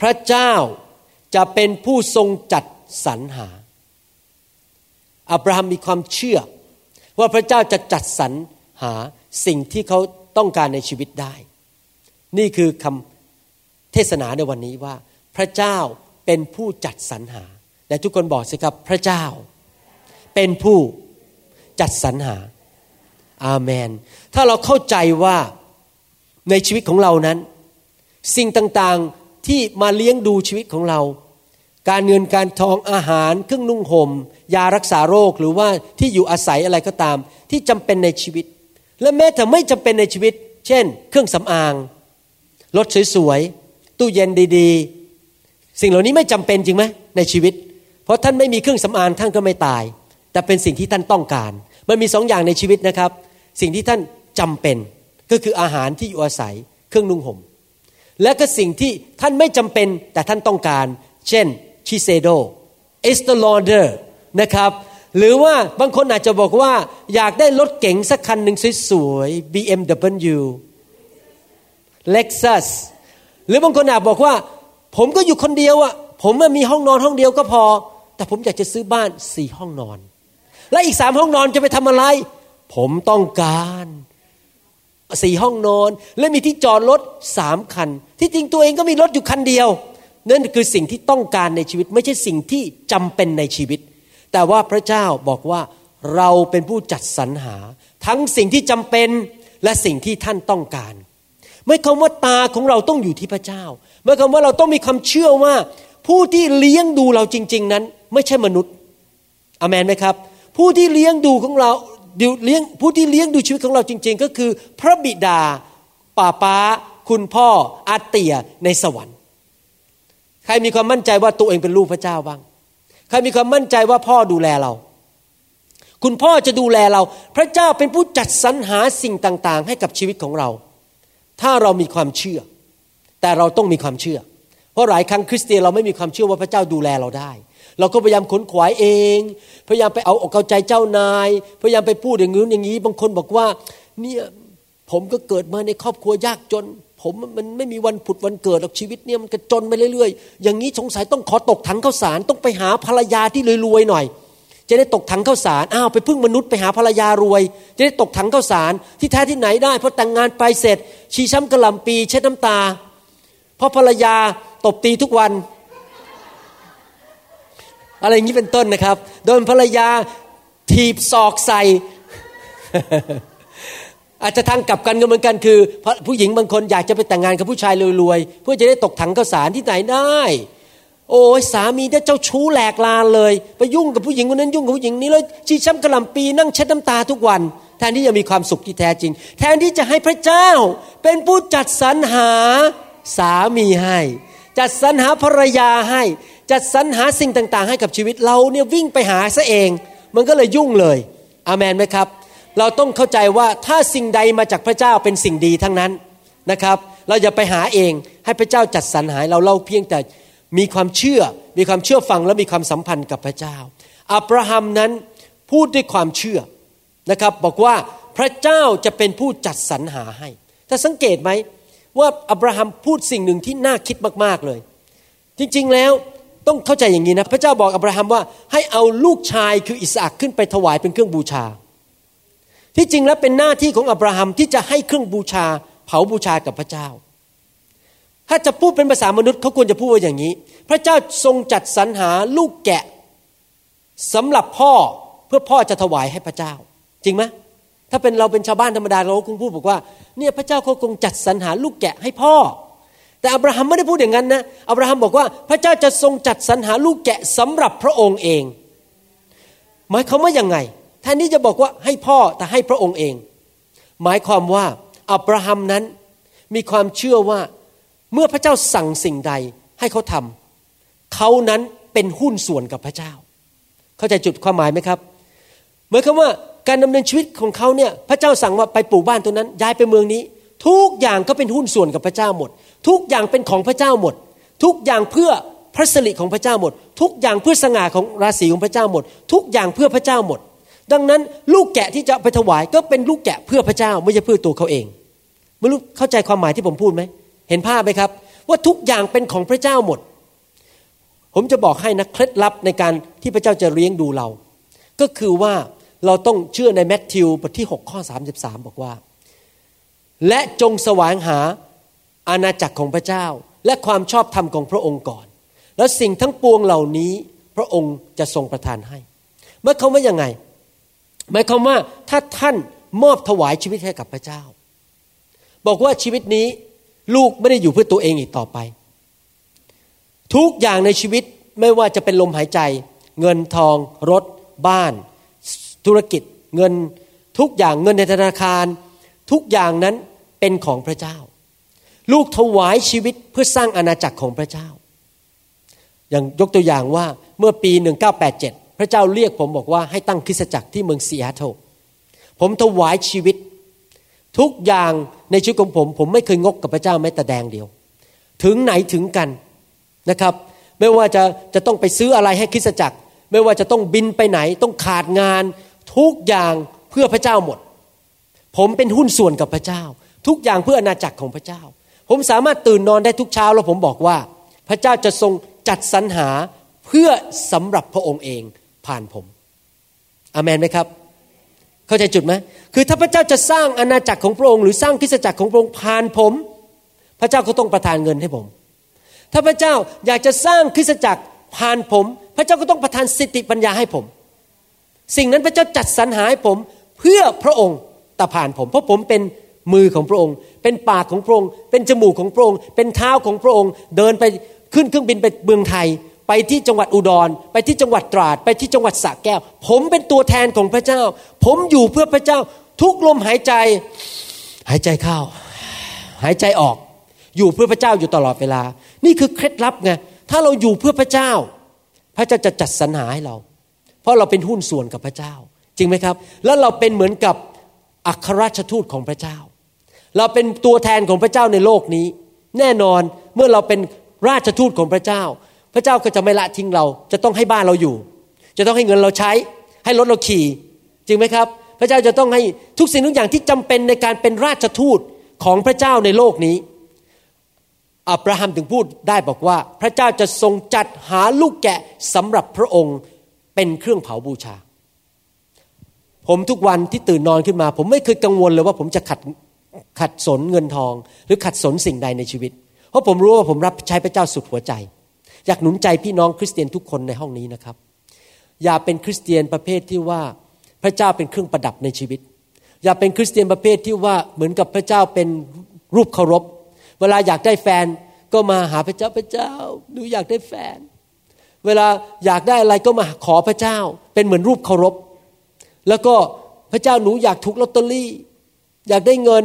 พระเจ้าจะเป็นผู้ทรงจัดสรรหา อับราฮัมมีความเชื่อ ว่าพระเจ้าจะจัดสรรหาสิ่งที่เขาต้องการในชีวิตได้ นี่คือคำเทศนาในวันนี้ว่า พระเจ้าเป็นผู้จัดสรรหา และทุกคนบอกสิครับพระเจ้า เป็นผู้จัดสรรหา อาเมน ถ้าเราเข้าใจว่าในชีวิตของเรานั้น สิ่งต่างๆที่มาเลี้ยงดูชีวิตของเรา การเงินการทองอาหารเครื่องนุ่งหม่มยารักษาโรคหรือว่าที่อยู่อาศัยอะไรก็ตาม ที่จำเป็นในชีวิต และแม้แต่ไม่จำเป็นในชีวิต เช่น เครื่องสำอางรถสวยๆตู้เย็นดี ๆ สิ่งเหล่านี้ไม่จำเป็นจริงไหมในชีวิต ราะท่านไม่มีเครื่องสำอางท่านก็ไม่ตาย แต่เป็นสิ่งที่ท่านต้องการ มันมีสองอย่างในชีวิตนะครับ สิ่งที่ท่านจำเป็นก็คืออาหารที่อยู่อาศัยเครื่องนุ่งห่มและก็สิ่งที่ท่านไม่จำเป็นแต่ท่านต้องการ เช่น Shiseido Estée Lauder นะครับหรือว่าบางคนอาจจะบอกว่าอยากได้รถเก๋งสักคันหนึ่งสวยๆ BMW Lexus หรือบางคนอาจบอกว่า ผมก็อยู่คนเดียวอะผมมีห้องนอนห้องเดียวก็พอ แต่ผมอยากจะซื้อบ้านสี่ห้องนอน และอีกสามห้องนอนจะไปทำอะไร ผมต้องการสี่ห้องนอน และมีที่จอดรถสามคัน ที่จริงตัวเองก็มีรถอยู่คันเดียว นั่นคือสิ่งที่ต้องการในชีวิต ไม่ใช่สิ่งที่จำเป็นในชีวิต แต่ว่าพระเจ้าบอกว่าเราเป็นผู้จัดสรรหา ทั้งสิ่งที่จำเป็นและสิ่งที่ท่านต้องการ ไม่คำว่าตาของเราต้องอยู่ที่พระเจ้าไม่คำว่าเราต้องมีความเชื่อว่าผู้ที่เลี้ยงดูเราจริง ๆ นั้น ไม่ใช่มนุษย์อเมนไหมครับ ผู้ที่เลี้ยงดูของเราเลี้ยงผู้ที่เลี้ยงดูชีวิตของเราจริง ๆ ก็คือ พระบิดาป้าป้า คุณพ่ออาเตียในสวรรค์ ใครมีความมั่นใจว่าตัวเองเป็นลูกพระเจ้าบ้าง ใครมีความมั่นใจว่าพ่อดูแลเรา คุณพ่อจะดูแลเรา พระเจ้าเป็นผู้จัดสรรหาสิ่งต่างๆ ให้กับชีวิตของเรา ถ้าเรามีความเชื่อ แต่เราต้องมีความเชื่อ เพราะหลายครั้งคริสเตียนเราไม่มีความเชื่อว่าพระเจ้าดูแลเราได้ เราก็พยายามขนขวายเอง พยายามไปเอาอกเอาใจเจ้านาย พยายามไปพูดอย่างนู้นอย่างนี้ บางคนบอกว่าเนี่ยผมก็เกิดมาในครอบครัวยากจน ผมมันไม่มีวันผุดวันเกิดหรอกชีวิตเนี่ยมันก็จนไปเรื่อยๆ อย่างนี้สงสัยต้องขอตกถังข้าวสารต้องไปหาภรรยาที่รวยๆหน่อย จะได้ตกถังข้าวสารอ้าวไปพึ่งมนุษย์ไปหาภรรยารวย จะได้ตกถังข้าวสารที่แท้ที่ไหนได้พอแต่งงานไปเสร็จ ชีช้ำกระลำปีเช็ดน้ำตาเพราะภรรยาตบตีทุกวัน อะไรอย่างนี้เป็นต้นนะครับ โดนภรรยาถีบศอกใส่ อาจจะทางกลับกันก็เหมือนกันคือผู้หญิงบางคนอยากจะไปแต่งงานกับผู้ชายรวยๆเพื่อจะได้ตกถังข้าวสารที่ไหนได้ โอ้ยสามีเนี่ยเจ้าชู้แหลกลานเลย ไปยุ่งกับผู้หญิงคนนั้นยุ่งกับผู้หญิงนี้เลยชีช้ำกระลำปีนั่งเช็ดน้ำตาทุกวัน แทนที่จะมีความสุขที่แท้จริง แทนที่จะให้พระเจ้าเป็นผู้จัดสรรหาสามีให้ จัดสรรหาภรรยาให้ จัดสรรหาสิ่งต่าง ๆ ให้กับชีวิตเราเนี่ยวิ่งไปหาซะเอง มันก็เลยยุ่งเลยอามันไหมครับ เราต้องเข้าใจว่าถ้าสิ่งใดมาจากพระเจ้าเป็นสิ่งดีทั้งนั้นนะครับ เราอย่าไปหาเองให้พระเจ้าจัดสรรหาเราเราเพียงแต่มีความเชื่อ มีความเชื่อฟังและมีความสัมพันธ์กับพระเจ้าอับราฮัมนั้นพูดด้วยความเชื่อนะครับ บอกว่าพระเจ้าจะเป็นผู้จัดสรรหาให้ ถ้าสังเกตไหมว่าอับราฮัมพูดสิ่งหนึ่งที่น่าคิดมากๆเลย จริงๆแล้ว ต้องเข้าใจอย่างนี้นะ พระเจ้าบอกอับราฮัมว่าให้เอาลูกชายคืออิสอักขึ้นไปถวายเป็นเครื่องบูชา ที่จริงแล้วเป็นหน้าที่ของอับราฮัมที่จะให้เครื่องบูชา เผาบูชากับพระเจ้า ถ้าจะพูดเป็นภาษามนุษย์เขาควรจะพูดว่าอย่างนี้ พระเจ้าทรงจัดสรรหาลูกแกะสำหรับพ่อเพื่อพ่อจะถวายให้พระเจ้า จริงไหมถ้าเป็นเราเป็นชาวบ้านธรรมดาเราคงพูดบอกว่าเนี่ยพระเจ้าเขาคงจัดสรรหาลูกแกะให้พ่อ แต่อับราฮัมไม่ได้พูดอย่างนั้นนะอับราฮัมบอกว่าพระเจ้าจะทรงจัดสรรหาลูกแกะสำหรับพระองค์เอง หมายความว่าอย่างไงแทนที่จะบอกว่าให้พ่อแต่ให้พระองค์เอง หมายความว่าอับราฮัมนั้นมีความเชื่อว่าเมื่อพระเจ้าสั่งสิ่งใดให้เขาทำเขานั้นเป็นหุ้นส่วนกับพระเจ้า เข้าใจจุดความหมายไหมครับเหมือนคำว่าการดำเนินชีวิตของเขาเนี่ยพระเจ้าสั่งว่าไปปลูกบ้านตรงนั้นย้ายไปเมืองนี้ ทุกอย่างก็เป็นหุ้นส่วนกับพระเจ้าหมด ทุกอย่างเป็นของพระเจ้าหมด ทุกอย่างเพื่อพระสิริของพระเจ้าหมด ทุกอย่างเพื่อสง่าของราศีของพระเจ้าหมด ทุกอย่างเพื่อพระเจ้าหมด ดังนั้นลูกแกะที่จะไปถวายก็เป็นลูกแกะเพื่อพระเจ้าไม่ใช่เพื่อตัวเขาเองไม่รู้เข้าใจความหมายที่ผมพูดไหมเห็นภาพไหมครับ ว่าทุกอย่างเป็นของพระเจ้าหมด ผมจะบอกให้นะเคล็ดลับในการที่พระเจ้าจะเลี้ยงดูเรา ก็คือว่าเราต้องเชื่อในแมทธิวบทที่ 6 ข้อ 33 บอกว่า และจงแสวงหาอาณาจักรของพระเจ้า และความชอบธรรมของพระองค์ก่อน แล้วสิ่งทั้งปวงเหล่านี้พระองค์จะทรงประทานให้เมื่อเขาว่ายังไงหมายความว่าถ้าท่านมอบถวายชีวิตให้กับพระเจ้า บอกว่าชีวิตนี้ลูกไม่ได้อยู่เพื่อตัวเองอีกต่อไป ทุกอย่างในชีวิตไม่ว่าจะเป็นลมหายใจ เงินทอง รถ บ้าน ธุรกิจ เงินทุกอย่างเงินในธนาคาร ทุกอย่างนั้น เป็นของพระเจ้า ลูกถวายชีวิตเพื่อสร้างอาณาจักรของพระเจ้า อย่างยกตัวอย่างว่าเมื่อปี 1987 พระเจ้าเรียกผมบอกว่าให้ตั้งคริสตจักรที่เมืองซีแอตเทิลผมถวายชีวิต ทุกอย่างในชีวิตของผม ผมไม่เคยงกกับพระเจ้าแม้แต่แดงเดียว ถึงไหนถึงกันนะครับ ไม่ว่าจะจะต้องไปซื้ออะไรให้คริสตจักร ไม่ว่าจะต้องบินไปไหน ต้องขาดงาน ทุกอย่างเพื่อพระเจ้าหมด ผมเป็นหุ้นส่วนกับพระเจ้า ทุกอย่างเพื่ออาณาจักรของพระเจ้า ผมสามารถตื่นนอนได้ทุกเช้าแล้วผมบอกว่า พระเจ้าจะทรงจัดสรรหาเพื่อสำหรับพระองค์เองผ่านผมอเมนไหมครับ เข้าใจจุดไหมคือถ้าพระเจ้าจะสร้างอาณาจักรของพระองค์หรือสร้างคริสตจักรของพระองค์ผ่านผม พระเจ้าก็ต้องประทานเงินให้ผม ถ้าพระเจ้าอยากจะสร้างคริสตจักรผ่านผม พระเจ้าก็ต้องประทานสติปัญญาให้ผม สิ่งนั้นพระเจ้าจัดสรรหาให้ผมเพื่อพระองค์แต่ผ่านผม เพราะผมเป็น มือของพระองค์ เป็นปากของพระองค์ เป็นจมูกของพระองค์ เป็นเท้าของพระองค์ เดินไปขึ้นเครื่องบินไปเมืองไทย ไปที่จังหวัดอุดร ไปที่จังหวัดตราด ไปที่จังหวัดสระแก้ว ผมเป็นตัวแทนของพระเจ้า ผมอยู่เพื่อพระเจ้า ทุกลมหายใจ หายใจเข้า หายใจออก อยู่เพื่อพระเจ้าอยู่ตลอดเวลา นี่คือเคล็ดลับไง ถ้าเราอยู่เพื่อพระเจ้า พระเจ้าจะจัดสรรหาให้เรา เพราะเราเป็นหุ้นส่วนกับพระเจ้า จริงไหมครับ แล้วเราเป็นเหมือนกับอัครราชทูตของพระเจ้า เราเป็นตัวแทนของพระเจ้าในโลกนี้ แน่นอนเมื่อเราเป็นราชทูตของพระเจ้า พระเจ้าก็จะไม่ละทิ้งเรา จะต้องให้บ้านเราอยู่ จะต้องให้เงินเราใช้ ให้รถเราขี่ จริงไหมครับ พระเจ้าจะต้องให้ทุกสิ่งทุกอย่างที่จำเป็นในการเป็นราชทูตของพระเจ้าในโลกนี้อับราฮัมถึงพูดได้บอกว่า พระเจ้าจะทรงจัดหาลูกแกะสำหรับพระองค์เป็นเครื่องเผาบูชา ผมทุกวันที่ตื่นนอนขึ้นมา ผมไม่เคยกังวลเลยว่าผมจะขัด ขัดสนเงินทอง หรือขัดสนสิ่งใดในชีวิต เพราะผมรู้ว่าผมรับใช้พระเจ้าสุดหัวใจ อยากหนุนใจพี่น้องคริสเตียนทุกคนในห้องนี้นะครับ อย่าเป็นคริสเตียนประเภทที่ว่าพระเจ้าเป็นเครื่องประดับในชีวิต อย่าเป็นคริสเตียนประเภทที่ว่าเหมือนกับพระเจ้าเป็นรูปเคารพ เวลาอยากได้แฟนก็มาหาพระเจ้าพระเจ้าหนูอยากได้แฟน เวลาอยากได้อะไรก็มาขอพระเจ้า เป็นเหมือนรูปเคารพ แล้วก็พระเจ้าหนูอยากถูกลอตเตอรี่ อยากได้เงิน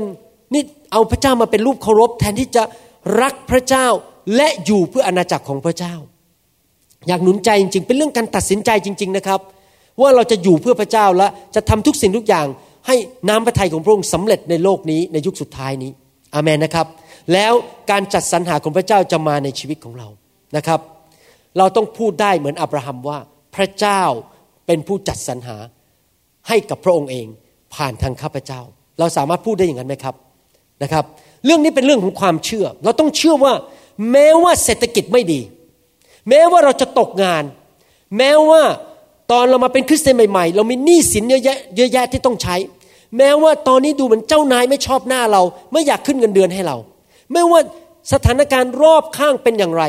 นี่เอาพระเจ้ามาเป็นรูปเคารพ แทนที่จะรักพระเจ้าและอยู่เพื่ออาณาจักรของพระเจ้า อยากหนุนใจจริงๆ เป็นเรื่องการตัดสินใจจริง ๆนะครับ ว่าเราจะอยู่เพื่อพระเจ้าและจะทำทุกสิ่งทุกอย่าง ให้น้ำพระทัยของพระองค์สำเร็จในโลกนี้ในยุคสุดท้ายนี้อาเมนนะครับ แล้วการจัดสรรหาของพระเจ้าจะมาในชีวิตของเรานะครับ เราต้องพูดได้เหมือนอับราฮัมว่าพระเจ้าเป็นผู้จัดสรรหาให้กับพระองค์เองผ่านทางข้าพเจ้า เราสามารถพูดได้อย่างนั้นไหมครับนะครับ เรื่องนี้เป็นเรื่องของความเชื่อ เราต้องเชื่อว่า แม้ว่าเศรษฐกิจไม่ดี แม้ว่าเราจะตกงาน แม้ว่าตอนเรามาเป็นคริสเตียนใหม่ๆ เรามีหนี้สินเยอะแยะเยอะแยะที่ต้องใช้ แม้ว่าตอนนี้ดูเหมือนเจ้านายไม่ชอบหน้าเรา ไม่อยากขึ้นเงินเดือนให้เรา ไม่ว่าสถานการณ์รอบข้างเป็นอย่างไร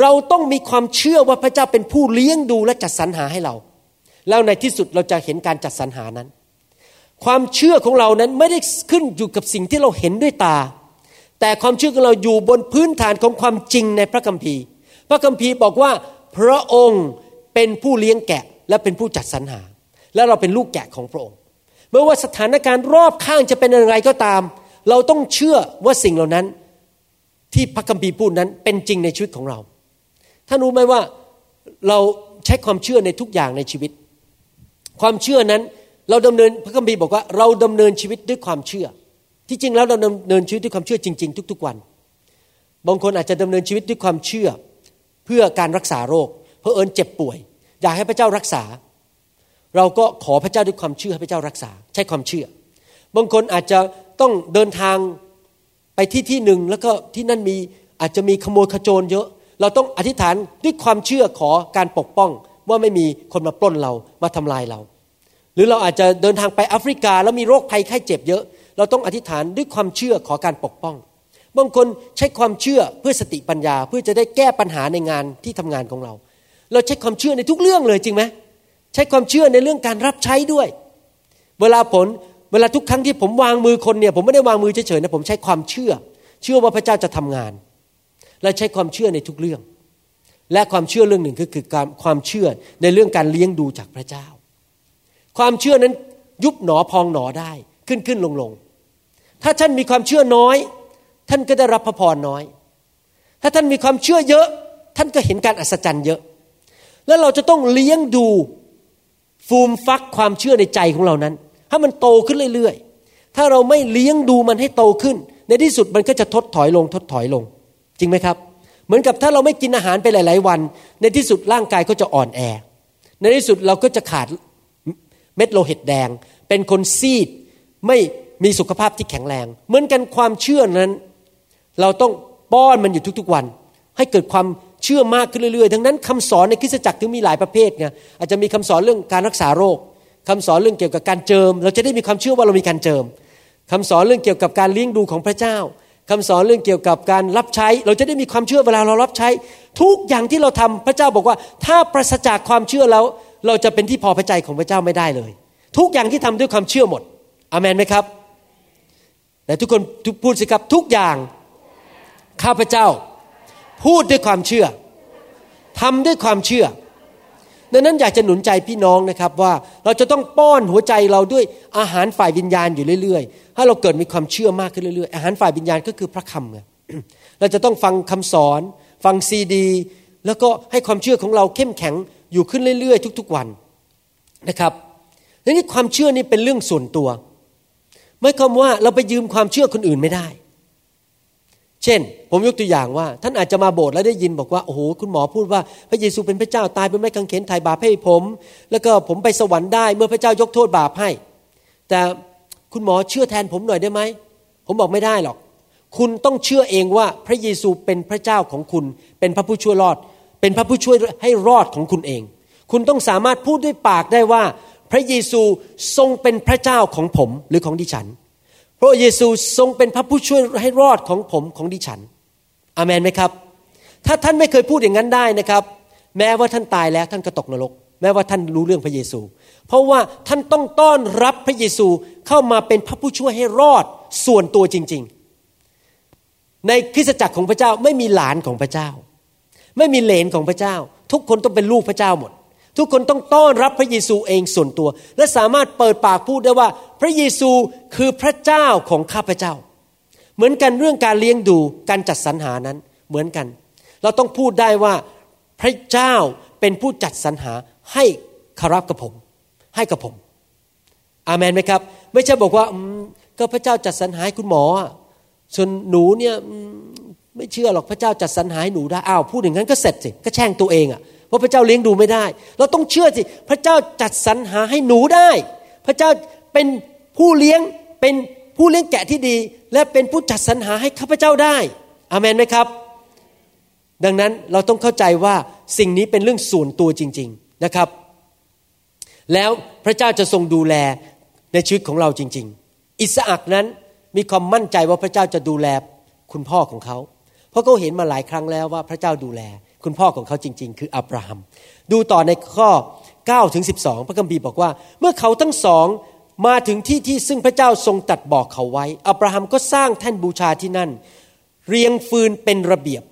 เราต้องมีความเชื่อว่าพระเจ้าเป็นผู้เลี้ยงดูและจัดสรรหาให้เรา แล้วในที่สุดเราจะเห็นการจัดสรรหานั้น ความเชื่อของเรานั้นไม่ได้ขึ้นอยู่กับสิ่งที่เราเห็นด้วยตา แต่ความเชื่อของเราอยู่บนพื้นฐานของความจริงในพระคัมภีร์ พระคัมภีร์บอกว่าพระองค์เป็นผู้เลี้ยงแกะและเป็นผู้จัดสรรหา และเราเป็นลูกแกะของพระองค์ไม่ว่าสถานการณ์รอบข้างจะเป็นอะไรก็ตาม เราต้องเชื่อว่าสิ่งเหล่านั้น ที่พระคัมภีร์พูดนั้นเป็นจริงในชีวิตของเราท่านรู้ไหมว่าเราใช้ความเชื่อในทุกอย่างในชีวิต ความเชื่อนั้น เราดำเนินพระคัมภีร์บอกว่าเราดำเนินชีวิตด้วยความเชื่อ ที่จริงแล้วเราดำเนินชีวิตด้วยความเชื่อจริง ๆ ทุกๆวัน บางคนอาจจะดำเนินชีวิตด้วยความเชื่อ เพื่อการรักษาโรค เพอเอิญเจ็บป่วย อยากให้พระเจ้ารักษา เราก็ขอพระเจ้าด้วยความเชื่อให้พระเจ้ารักษา ใช้ความเชื่อ บางคนอาจจะต้องเดินทางไปที่ที่หนึ่งแล้วก็ที่นั่นมีอาจจะมีขโมยขโจรเยอะ เราต้องอธิษฐานด้วยความเชื่อขอการปกป้องว่าไม่มีคนมาปล้นเรามาทำลายเรา หรือเราอาจจะเดินทางไปแอฟริกา แล้วมีโรคภัยไข้เจ็บเยอะ เราต้องอธิษฐานด้วยความเชื่อขอการปกป้อง บางคนใช้ความเชื่อเพื่อสติปัญญา เพื่อจะได้แก้ปัญหาในงานที่ทำงานของเรา เราใช้ความเชื่อในทุกเรื่องเลยจริงไหมใช้ความเชื่อในเรื่องการรับใช้ด้วย เวลาผลเวลาทุกครั้งที่ผมวางมือคนเนี่ยผมไม่ได้วางมือเฉยๆนะผมใช้ความเชื่อ เชื่อว่าพระเจ้าจะทำงาน และใช้ความเชื่อในทุกเรื่อง และความเชื่อเรื่องหนึ่งก็คือการความเชื่อในเรื่องการเลี้ยงดูจากพระเจ้า ความเชื่อนั้นยุบหนอพองหนอได้ ขึ้นขึ้นลงลงถ้าท่านมีความเชื่อน้อย ท่านก็ได้รับพระพรน้อย ถ้าท่านมีความเชื่อเยอะ ท่านก็เห็นการอัศจรรย์เยอะ แล้วเราจะต้องเลี้ยงดูฟูมฟักความเชื่อในใจของเรานั้นให้มันโตขึ้นเรื่อยๆ ถ้าเราไม่เลี้ยงดูมันให้โตขึ้น ในที่สุดมันก็จะทดถอยลงทดถอยลง จริงไหมครับ เหมือนกับถ้าเราไม่กินอาหารไปหลาย ๆ วัน ในที่สุดร่างกายก็จะอ่อนแอ ในที่สุดเราก็จะขาด เม็ดโลหิตแดง เป็นคนซีดไม่มีสุขภาพที่แข็งแรง เหมือนกันความเชื่อนั้น เราต้องป้อนมันอยู่ทุกๆวัน ให้เกิดความเชื่อมากขึ้นเรื่อยๆ ดังนั้นคำสอนในคริสตจักรถึงมีหลายประเภทไงอาจจะมีคำสอนเรื่องการรักษาโรคคำสอนเรื่องเกี่ยวกับการเจิม เราจะได้มีความเชื่อว่าเรามีการเจิมคำสอนเรื่องเกี่ยวกับการเลี้ยงดูของพระเจ้าคำสอนเรื่องเกี่ยวกับการรับใช้ เราจะได้มีความเชื่อเวลาเรารับใช้ ทุกอย่างที่เราทำพระเจ้าบอกว่า ถ้าปราศจากความเชื่อแล้ว เราจะเป็นที่พอพระทัยของพระเจ้าไม่ได้เลย ทุกอย่างที่ทำด้วยความเชื่อหมดอามนไหมครับแต่ทุกคนพูดสิครับทุกอย่างข้าพเจ้า พูดด้วยความเชื่อทำด้วยความเชื่อดังนั้นอยากจะหนุนใจพี่น้องนะครับว่าเราจะต้องป้อนหัวใจเราด้วยอาหารฝ่ายวิญญาณอยู่เรื่อยๆให้เราเกิดมีความเชื่อมากขึ้นเรื่อยๆ อาหารฝ่ายวิญญาณก็คือพระคำไงเราจะต้องฟังคำสอน ฟังซีดี แล้วก็ให้ความเชื่อของเราเข้มแข็ง อยู่ขึ้นเรื่อยๆ ทุกๆวันนะครับดังนี้ความเชื่อนี่เป็นเรื่องส่วนตัวไม่คำว่าเราไปยืมความเชื่อคนอื่นไม่ได้ เช่น ผมยกตัวอย่างว่า ท่านอาจจะมาโบสถ์แล้วได้ยินบอกว่าโอ้โหคุณหมอพูดว่า พระเยซูเป็นพระเจ้าตายเป็นไม้กางเขนไถ่บาปให้ผม แล้วก็ผมไปสวรรค์ได้เมื่อพระเจ้ายกโทษบาปให้ แต่คุณหมอเชื่อแทนผมหน่อยได้ไหมผมบอกไม่ได้หรอก คุณต้องเชื่อเองว่าพระเยซูเป็นพระเจ้าของคุณ เป็นพระผู้ช่วยรอด เป็นพระผู้ช่วยให้รอดของคุณเอง คุณต้องสามารถพูดด้วยปากได้ว่า พระเยซูทรงเป็นพระเจ้าของผมหรือของดิฉัน พระเยซูทรงเป็นพระผู้ช่วยให้รอดของผมของดิฉันอเมนไหมครับ ถ้าท่านไม่เคยพูดอย่างนั้นได้นะครับ แม้ว่าท่านตายแล้วท่านก็ตกนรก แม้ว่าท่านรู้เรื่องพระเยซู เพราะว่าท่านต้องต้อนรับพระเยซูเข้ามาเป็นพระผู้ช่วยให้รอดส่วนตัวจริง ๆ ในคริสตจักรของพระเจ้าไม่มีหลานของพระเจ้า ไม่มีเลนของพระเจ้า ทุกคนต้องเป็นลูกพระเจ้าหมด ทุกคนต้องต้อนรับพระเยซูเองส่วนตัว และสามารถเปิดปากพูดได้ว่า พระเยซูคือพระเจ้าของข้าพเจ้า เหมือนกันเรื่องการเลี้ยงดูการจัดสรรหานั้นเหมือนกัน เราต้องพูดได้ว่าพระเจ้าเป็นผู้จัดสรรหาให้คารับกับผม ให้กับผม อามันไหมครับ ไม่ใช่บอกว่าก็พระเจ้าจัดสรรหาให้คุณหมอ ส่วนหนูเนี่ย ไม่เชื่อหรอกพระเจ้าจัดสรรหาให้หนูได้อ้าวพูดอย่างนั้นก็เสร็จสิก็แช่งตัวเองอะ่ะว่าพระเจ้าเลี้ยงดูไม่ได้ เราต้องเชื่อสิพระเจ้าจัดสรรหาให้หนูได้ พระเจ้าเป็นผู้เลี้ยงเป็นผู้เลี้ยงแกะที่ดี และเป็นผู้จัดสรรหาให้ข้าพเจ้าได้อามันไหมครับ ดังนั้นเราต้องเข้าใจว่าสิ่งนี้เป็นเรื่องส่วนตัวจริง ๆนะครับ แล้วพระเจ้าจะทรงดูแลในชีวิตของเราจริง ๆ อิสอักนั้นมีความมั่นใจว่าพระเจ้าจะดูแลคุณพ่อของเขา เพราะเขาเห็นมาหลายครั้งแล้วว่าพระเจ้าดูแล คุณพ่อของเขาจริง ๆ คืออับราฮัม ดูต่อในข้อ9ถึง12 พระคัมภีร์บอกว่า เมื่อเขาทั้งสองมาถึงที่ที่ซึ่งพระเจ้าทรงตัดบอกเขาไว้ อับราฮัมก็สร้างแท่นบูชาที่นั่น เรียงฟืนเป็นระเบียบ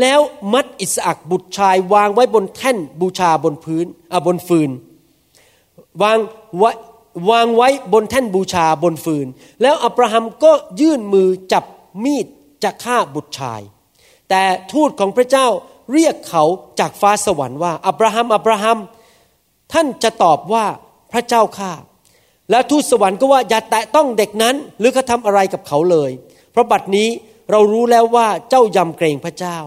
แล้วมัดอิสอักบุตรชายวางไว้บนแท่นบูชาบนพื้นอ่บนฟืน วางไว้วางไว้บนแท่นบูชาบนฟืน แล้วอับราฮัมก็ยื่นมือจับมีด จะฆ่าบุตรชาย แต่ทูตของพระเจ้าเรียกเขาจากฟ้าสวรรค์ว่า อับราฮัม อับราฮัม ท่านจะตอบว่าพระเจ้าข้าและทูตสวรรค์ก็ว่าอย่าแตะต้องเด็กนั้น หรือกระทำอะไรกับเขาเลย เพราะบัดนี้เรารู้แล้วว่าเจ้ายำเกรงพระเจ้า